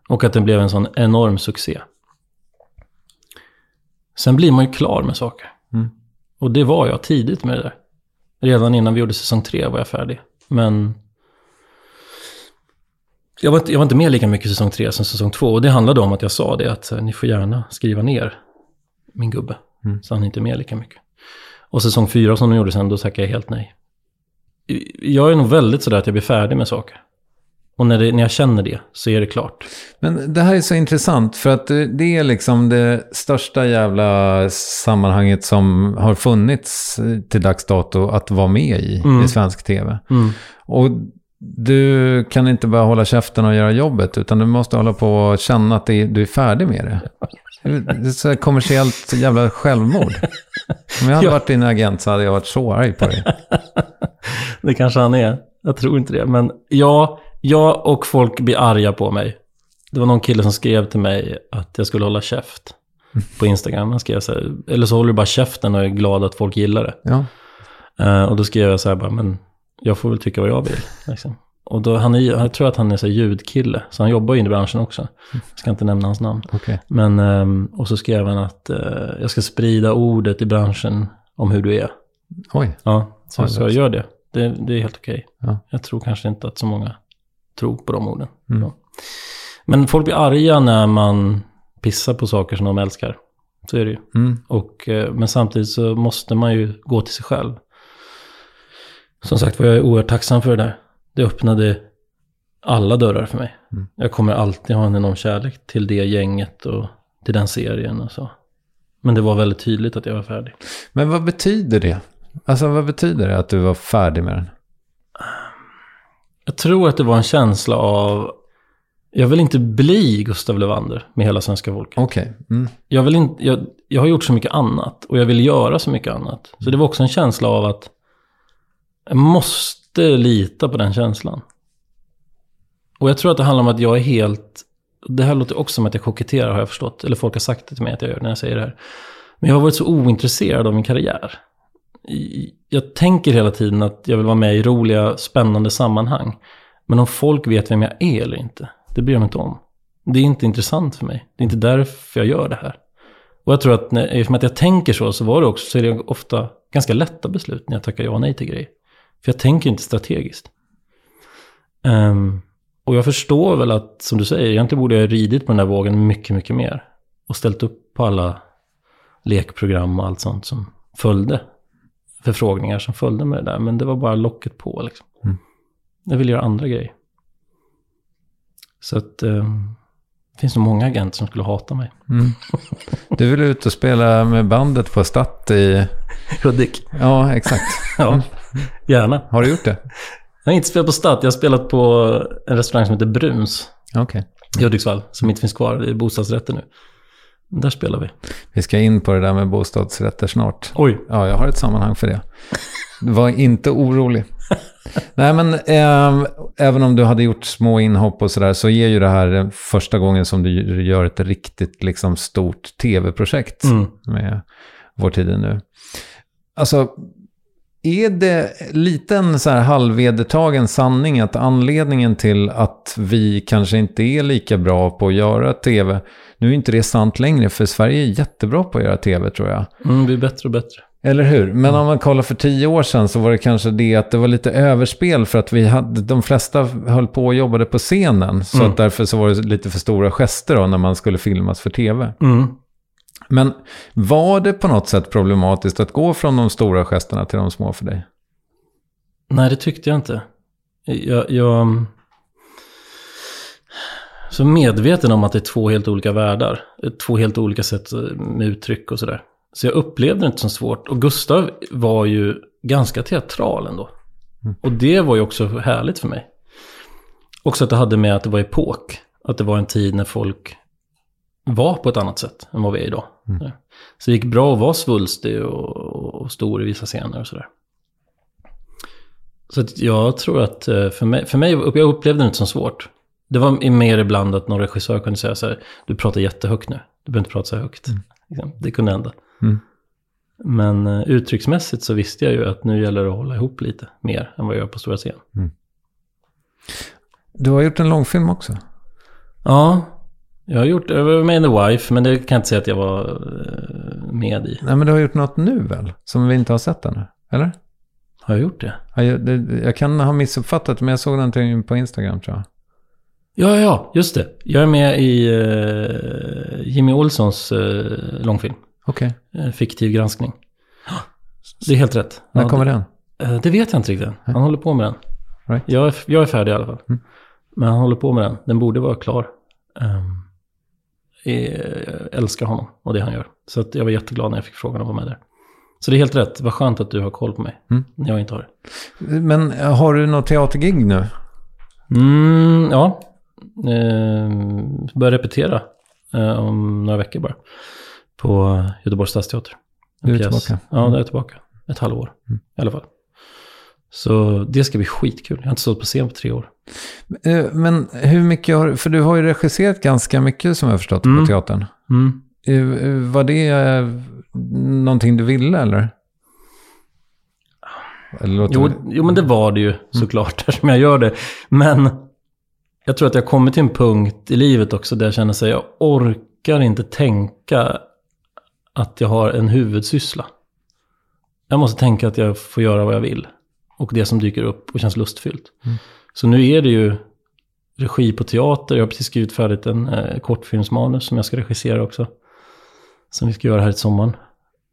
Och att den blev en sån enorm succé. Sen blir man ju klar med saker. Och det var jag tidigt med det där. Redan innan vi gjorde säsong tre var jag färdig. Men jag var, inte, jag var inte med lika mycket i säsong tre som säsong två. Och det handlade om att jag sa det att här, ni får gärna skriva ner min gubbe. Så han är inte med lika mycket. Och säsong fyra som de gjorde sen, då tackade jag helt nej. Jag är nog väldigt sådär att jag blir färdig med saker. Och när, det, när jag känner det så är det klart. Men det här är så intressant för att det det är liksom det största jävla sammanhanget som har funnits till dags dato att vara med i, i svensk tv. Och du kan inte bara hålla käften och göra jobbet utan du måste hålla på och känna att du är färdig med det. Det är så kommersiellt jävla självmord. Om jag hade varit din agent så hade jag varit så arg på dig. *laughs* Det kanske han är. Jag tror inte det. Men ja, jag och folk blir arga på mig. Det var någon kille som skrev till mig att jag skulle hålla käft. På Instagram. Han skrev så här, eller så håller du bara käften och är glad att folk gillar det. Ja. Eh, och då skrev jag så här bara, men jag får väl tycka vad jag vill. *laughs* Liksom. Och då, han är, jag tror att han är så ljudkille, så han jobbar ju i branschen också. Jag ska inte nämna hans namn. Okej. Men, ehm, och så skrev han att eh, jag ska sprida ordet i branschen om hur du är. Oj. Ja, så, Ja, så jag gör det. det. Det är helt okej. Ja. Jag tror kanske inte att så många tror på de orden. Ja. Men folk blir arga när man pissar på saker som de älskar. Så är det ju. Mm. Och, eh, men samtidigt så måste man ju gå till sig själv. Som sagt var, jag är oerhört tacksam för det där. Det öppnade alla dörrar för mig. Jag kommer alltid ha en enorm kärlek till det gänget och till den serien och så. Men det var väldigt tydligt att jag var färdig. Men vad betyder det? Alltså vad betyder det att du var färdig med den? Jag tror att det var en känsla av... Jag vill inte bli Gustav Levander med hela svenska folket. Okej. Mm. Jag, vill inte, jag, jag har gjort så mycket annat och jag vill göra så mycket annat. Så det var också en känsla av att jag måste lita på den känslan. Och jag tror att det handlar om att jag är helt... Det här låter också som att jag koketterar har jag förstått. Eller folk har sagt det till mig att jag gör när jag säger det här. Men jag har varit så ointresserad av min karriär. Jag tänker hela tiden att jag vill vara med i roliga, spännande sammanhang. Men om folk vet vem jag är eller inte, det bryr jag mig inte om. Det är inte intressant för mig. Det är inte därför jag gör det här. Och jag tror att när, eftersom att jag tänker så, så var det också, så är det ofta ganska lätta beslut när jag tackar ja och nej till grejer. För jag tänker inte strategiskt. Ehm, och jag förstår väl att, som du säger, egentligen borde jag ha ridit på den där vågen mycket, mycket mer. Och ställt upp på alla lekprogram och allt sånt som följde. Förfrågningar som följde med det där. Men det var bara locket på liksom. Jag vill göra andra grejer. Så att ehm, det finns nog många agenter som skulle hata mig. Du vill ut och spela med bandet på Statt i... Hudik. Ja, exakt. Ja, *laughs* gärna. Har du gjort det? Jag har inte spelat på Stadt, jag har spelat på en restaurang som heter Bruns Okej. i Hudiksvall, som inte finns kvar, det är bostadsrätter nu. Där spelar vi. Vi ska in på det där med bostadsrätter snart. Oj. Ja, jag har ett sammanhang för det. Var inte orolig. *laughs* Nej, men eh, även om du hade gjort små inhopp och sådär så ger ju det här eh, första gången som du gör ett riktigt liksom, stort tv-projekt Mm. med Vår tid nu. Alltså, är det lite en så här halvvedertagen sanning att anledningen till att vi kanske inte är lika bra på att göra tv, nu är inte det sant längre, för Sverige är jättebra på att göra tv tror jag. Mm, det blir bättre och bättre. Eller hur? Men om man kollar för tio år sedan så var det kanske det att det var lite överspel för att vi hade, de flesta höll på och jobbade på scenen. Så Mm. att därför så var det lite för stora gester då när man skulle filmas för tv. Mm. Men var det på något sätt problematiskt att gå från de stora gesterna till de små för dig? så medveten om att det är två helt olika världar. Två helt olika sätt med uttryck och sådär. Så jag upplevde det inte som svårt. Och Gustav var ju ganska teatral ändå. Och det var ju också härligt för mig. Också att det hade med att det var epok. Att det var en tid när folk var på ett annat sätt än vad vi är idag. Så det gick bra att vara svulstig och, och stor i vissa scener och sådär. Så jag tror att eh, för mig, för mig, jag upplevde det inte som svårt. Det var mer ibland att någon regissör kunde säga så här, du pratar jättehögt nu, du behöver inte prata så här högt. Liksom, Det kunde hända. Mm. Men eh, uttrycksmässigt så visste jag ju att nu gäller det att hålla ihop lite mer än vad jag gör på stora scen. Du har gjort en långfilm också. Ja, jag har gjort, jag var med i The Wife, men det kan jag inte säga att jag var eh, med i. Nej, men du har gjort något nu väl? Som vi inte har sett ännu. Eller? Har jag gjort det? Ja, jag, det, jag kan ha missuppfattat, men jag såg någonting på Instagram tror jag. Ja, ja, just det. Jag är med i eh, Jimmy Olssons eh, långfilm. Okej. Eh, fiktiv granskning. *gasps* Det är helt rätt. När Ja, kommer den? Det vet jag inte riktigt. Han håller på med den. Right. Jag, är, jag är färdig i alla fall. Mm. Men han håller på med den. Den borde vara klar. Um, älskar honom och det han gör. Så att jag var jätteglad när jag fick frågan att vara med där. Så det är helt rätt. Vad skönt att du har koll på mig. Mm. När jag inte har det. Men eh, har du något teatergig nu? Mm, ja. Eh, börjar repetera eh, om några veckor bara. På Göteborgs stadsteater. En Du är pjäs. tillbaka? Ja, Mm. det är jag tillbaka. Ett halvår i alla fall. Så det ska bli skitkul. Jag har inte stått på scen på tre år. Eh, Men hur mycket har För du har ju regisserat ganska mycket som jag har förstått på Mm. teatern. Mm. Eh, eh, Var det någonting du ville eller? eller Jo, det- jo, men det var det ju såklart *laughs* eftersom jag gör det. Men jag tror att jag har kommit till en punkt i livet också där jag känner att jag orkar inte tänka att jag har en huvudsyssla. Jag måste tänka att jag får göra vad jag vill. Och det som dyker upp och känns lustfyllt. Så nu är det ju regi på teater. Jag har precis skrivit färdigt en eh, kortfilmsmanus som jag ska regissera också. Som vi ska göra här i sommaren.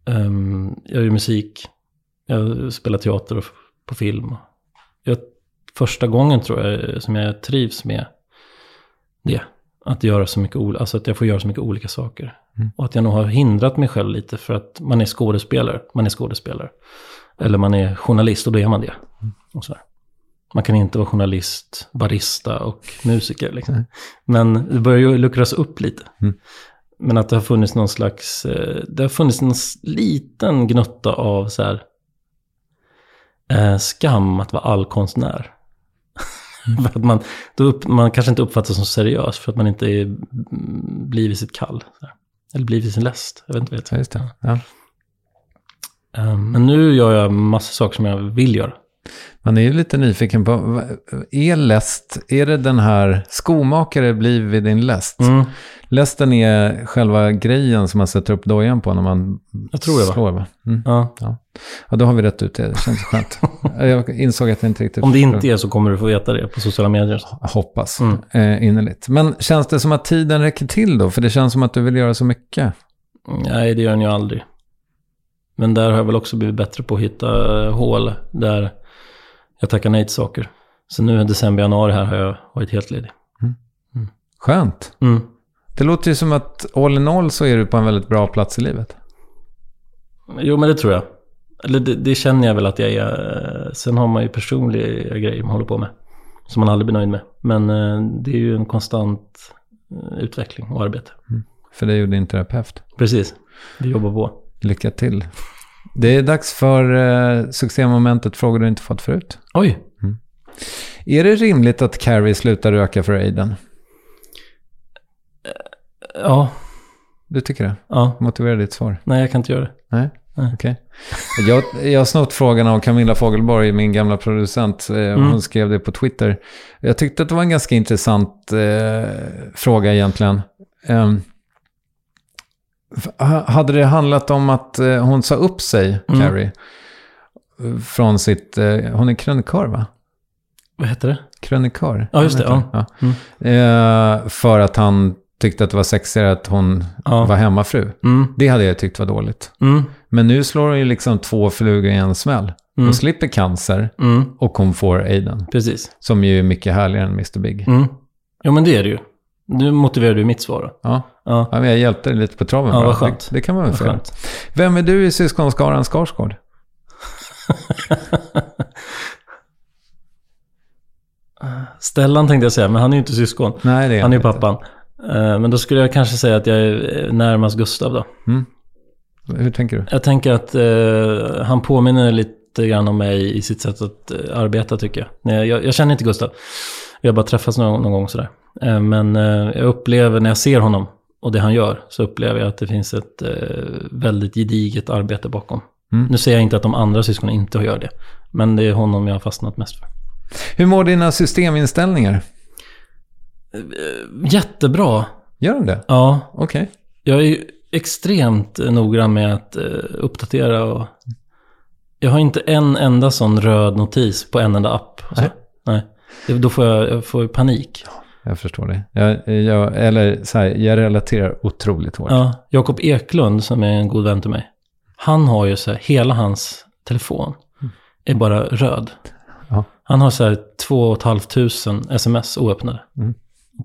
Ehm, jag gör musik. Jag spelar teater och på film. Jag, första gången tror jag som jag trivs med det. Att göra så mycket, alltså att jag får göra så mycket olika saker. Och att jag nog har hindrat mig själv lite för att man är skådespelare. Man är skådespelare. Eller man är journalist och då är man det. Och så här. Man kan inte vara journalist, barista och musiker. Liksom. Men det börjar ju luckras upp lite. Men att det har funnits någon slags, eh, det har funnits en liten gnutta av så här eh, skam att vara allkonstnär. *laughs* för att man, då upp, man kanske inte uppfattas som seriös för att man inte är, mm, blir vid sitt kall. Eller blir vid sin läst. Jag vet inte. Vet. Ja, just det. Ja. Eh, men nu gör jag massa saker som jag vill göra. Man är ju lite nyfiken på, är läst, är det den här skomakare blir vid din läst? Mm. Lästen är själva grejen som man sätter upp dojan på när man Jag tror det, va? slår va? Mm. Ja. Ja, då har vi rätt ut det. Det känns skönt. *laughs* Jag insåg att jag inte riktigt... Om det inte är så kommer du få veta det på sociala medier. Jag hoppas Mm. eh, innerligt. Men känns det som att tiden räcker till då? För det känns som att du vill göra så mycket. Nej, det gör den ju aldrig. Men där har jag väl också blivit bättre på att hitta eh, hål där jag tackar nej till saker. Så nu i december, januari här har jag varit helt ledig. Skönt. Mm. Det låter ju som att all in all så är du på en väldigt bra plats i livet. Jo, men det tror jag. Eller det, det känner jag väl att jag är. Sen har man ju personliga grejer man håller på med. Som man aldrig blir nöjd med. Men eh, det är ju en konstant eh, utveckling och arbete. För det är ju din terapeut. Precis. Vi jobbar på. Lycka till. Det är dags för eh, succémomentet Frågor du inte fått förut. Oj! Är det rimligt att Carrie slutar röka för Aiden? Ja, Du tycker det? ja. Motivera ditt svar. Nej, jag kan inte göra det. Nej? Okej. Jag, jag har snott frågan av Camilla Fogelborg, min gamla producent. Eh, Mm. Hon skrev det på Twitter. Jag tyckte att det var en ganska intressant eh, fråga egentligen. Ha- hade det handlat om att eh, hon sa upp sig, Mm. Carrie, från sitt... Eh, hon är krönikör, va? Vad heter det? Krönikör. Ja, just det, ja. Ja. Eh, för att han tyckte att det var sexigare att hon Ja. var hemmafru. Mm. Det hade jag tyckt var dåligt. Mm. Men nu slår hon ju liksom två flugor i en smäll. Mm. Hon slipper cancer Mm. och hon får Aiden. Precis. Som ju är mycket härligare än Mr. Big. Mm. Jo, men det är det ju. Nu motiverar du mitt svar då. Ja. Ja, jag hjälpte dig lite på traven Ja, vad skönt. Det, det kan man väl säga. skönt. Vem är du i syskonskaran Skarsgård? *laughs* Stellan tänkte jag säga, men han är ju inte syskon. Nej, det är Han är ju pappan. Eh, Men då skulle jag kanske säga att jag är närmast Gustav då. Hur tänker du? Jag tänker att eh, han påminner lite grann om mig i sitt sätt att eh, arbeta tycker jag. Nej, jag. Jag känner inte Gustav. Vi har bara träffats någon, någon gång sådär. Eh, men eh, jag upplever när jag ser honom och det han gör så upplever jag att det finns ett eh, väldigt gediget arbete bakom. Mm. Nu säger jag inte att de andra syskonen inte gör det. Men det är honom jag har fastnat mest för. Hur mår dina systeminställningar? Jättebra. Gör de det? Ja, Okej. Jag är ju extremt eh, noggrann med att eh, uppdatera och... Jag har inte en enda sån röd notis på en enda app. Nej. nej. Då får jag, jag får panik. Jag förstår det. Jag, jag, eller så här, jag relaterar otroligt hårt. Ja, Jakob Eklund som är en god vän till mig. Han har ju så här, hela hans telefon är bara röd. Ja. Han har så här 2 500 sms oöppnade. Mm.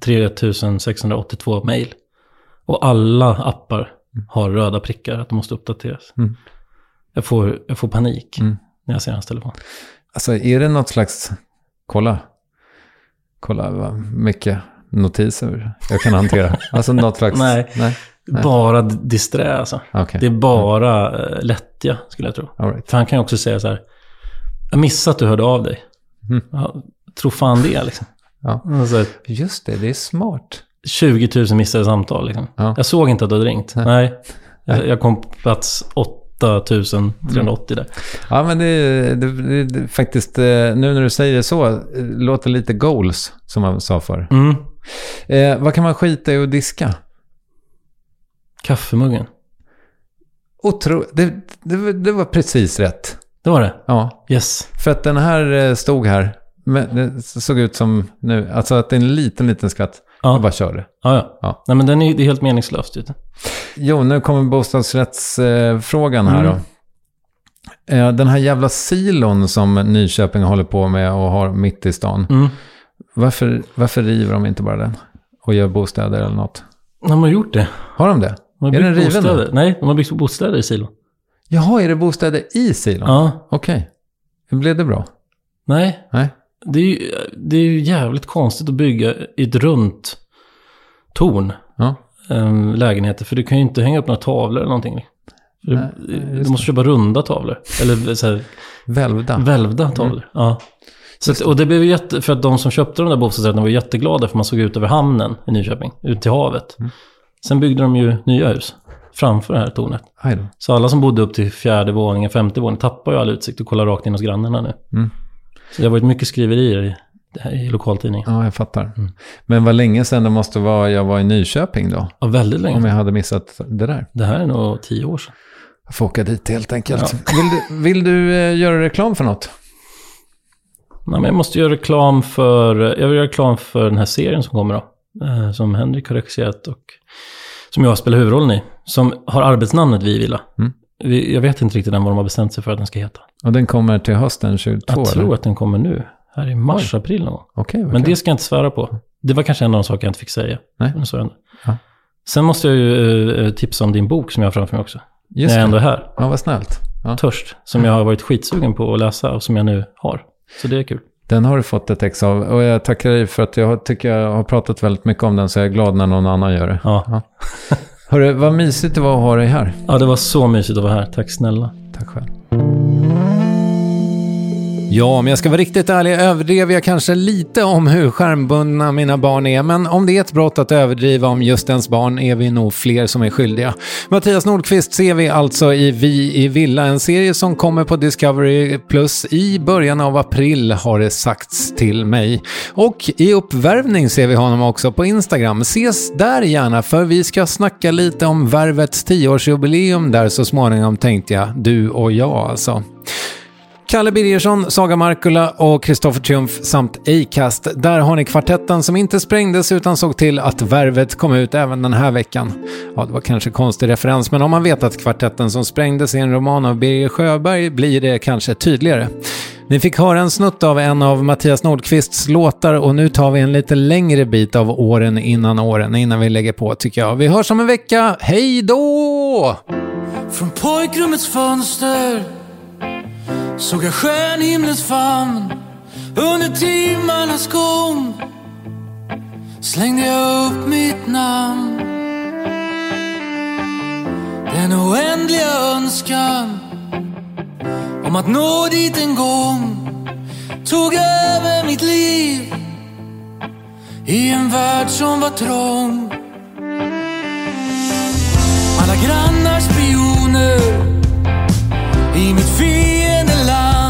3682 mail. Och alla appar har röda prickar att de måste uppdateras. Mm. Jag, får, jag får panik Mm. när jag ser hans telefon. Alltså är det något slags... Kolla. Kolla vad mycket notiser jag kan hantera. *laughs* Alltså något slags... Nej. Nej. Nej. Bara disträ alltså. Okej. Det är bara eh, lättja skulle jag tro. Right. För han kan ju också säga så här. Jag missade att du hörde av dig. Mm. Ja, tro fan det liksom. Ja. Alltså, Just det, det är smart. 20 000 missade samtal liksom. Ja. Jag såg inte att du hade ringt. Nej. Nej. Jag, kom på plats 8380 där. Ja, men det är faktiskt, eh, nu när du säger det så, eh, låter lite goals, som man sa förr. Mm. Eh, vad kan man skita i att diska? Kaffemuggen. Otro, det, det, det var precis rätt. Det var det? Ja, Yes. för att den här eh, stod här, men det såg ut som nu, alltså att det är en liten, liten skatt. Ja. Jag bara körde. Ja, ja. Ja. Nej, men den är, det är helt meningslöst. Du. Jo, nu kommer bostadsrättsfrågan här Mm. då. Eh, Den här jävla silon som Nyköping håller på med och har mitt i stan. Mm. Varför, varför river de inte bara den? Och gör bostäder eller något? De har gjort det. Har de det? De har Är den riven bostäder. nu? Nej, de har byggt bostäder i silon. Jaha, är det bostäder i silon? Ja. Okej. Blev det bra? Nej. Nej. Det är, ju, det är ju jävligt konstigt att bygga i ett runt torn. Ja. um, lägenheter. För du kan ju inte hänga upp några tavlor eller någonting. För Nej, du, du måste köpa runda tavlor. Eller så här, Välvda. välvda tavlor. Ja. Så att, och det blev ju jätte, för att de som köpte de där bostadsrätterna var jätteglada för man såg ut över hamnen i Nyköping, ut till havet. Sen byggde de ju nya hus framför det här tornet. Så alla som bodde upp till fjärde våningen, femte våningen tappar ju all utsikt och kollar rakt in hos grannarna nu. Mm. Så det har varit mycket skriverier i, lokaltidningen. Ja, jag fattar. Mm. Men vad länge sedan det måste vara jag var i Nyköping då? Ja, väldigt länge. Om jag hade missat det där. Det här är nog tio år sedan. Jag får åka dit helt enkelt. Vill du, vill du eh, göra reklam för något? Nej, men jag måste göra reklam för, jag vill göra reklam för den här serien som kommer då. Eh, som Henrik har regisserat och som jag spelar huvudrollen i. Som har arbetsnamnet Vi Villa. Mm. Jag vet inte riktigt än vad de har bestämt sig för att den ska heta. Och den kommer till hösten 22? Jag tror eller? att den kommer nu. Här i mars, april någon vad Men det ska jag inte svära på. Det var kanske en av de saker jag inte fick säga. Nej. Men så är det. Ja. Sen måste jag ju eh, tipsa om din bok som jag har framför mig också. Just när jag ändå är här. Ja, vad snällt. Ja. Törst. Som jag har varit skitsugen på att läsa och som jag nu har. Så det är kul. Den har du fått ett ex av. Och jag tackar dig för att jag tycker jag har pratat väldigt mycket om den. Så jag är glad när någon annan gör det. Ja. Hörru, vad mysigt det var att ha dig här. ja, det var så mysigt att vara här. Tack snälla. Tack själv. Ja, om jag ska vara riktigt ärlig överdrev jag kanske lite om hur skärmbundna mina barn är, men om det är ett brott att överdriva om just ens barn är vi nog fler som är skyldiga. Mattias Nordqvist ser vi alltså i Vi i Villa, en serie som kommer på Discovery Plus i början av april har det sagts till mig. Och i uppvärvning ser vi honom också på Instagram. Ses där gärna för vi ska snacka lite om Värvets 10-årsjubileum där så småningom tänkte jag, du och jag alltså. Kalle Birgersson, Saga Markula och Kristoffer Triumf samt Acast. Där har ni kvartetten som inte sprängdes utan såg till att värvet kom ut även den här veckan. Ja, det var kanske konstig referens, men om man vet att kvartetten som sprängdes är en roman av Birger Sjöberg blir det kanske tydligare. Ni fick höra en snutt av en av Mattias Nordqvists låtar och nu tar vi en lite längre bit av åren innan åren innan vi lägger på tycker jag. Vi hörs om en vecka. Hej då! Från pojkrummets fönster såg jag stjärnhimlens famn under timmarnas gång slängde jag upp mitt namn. Den oändliga önskan om att nå dit en gång tog över mitt liv i en värld som var trång. Alla grannar, spioner i mitt fiendeland det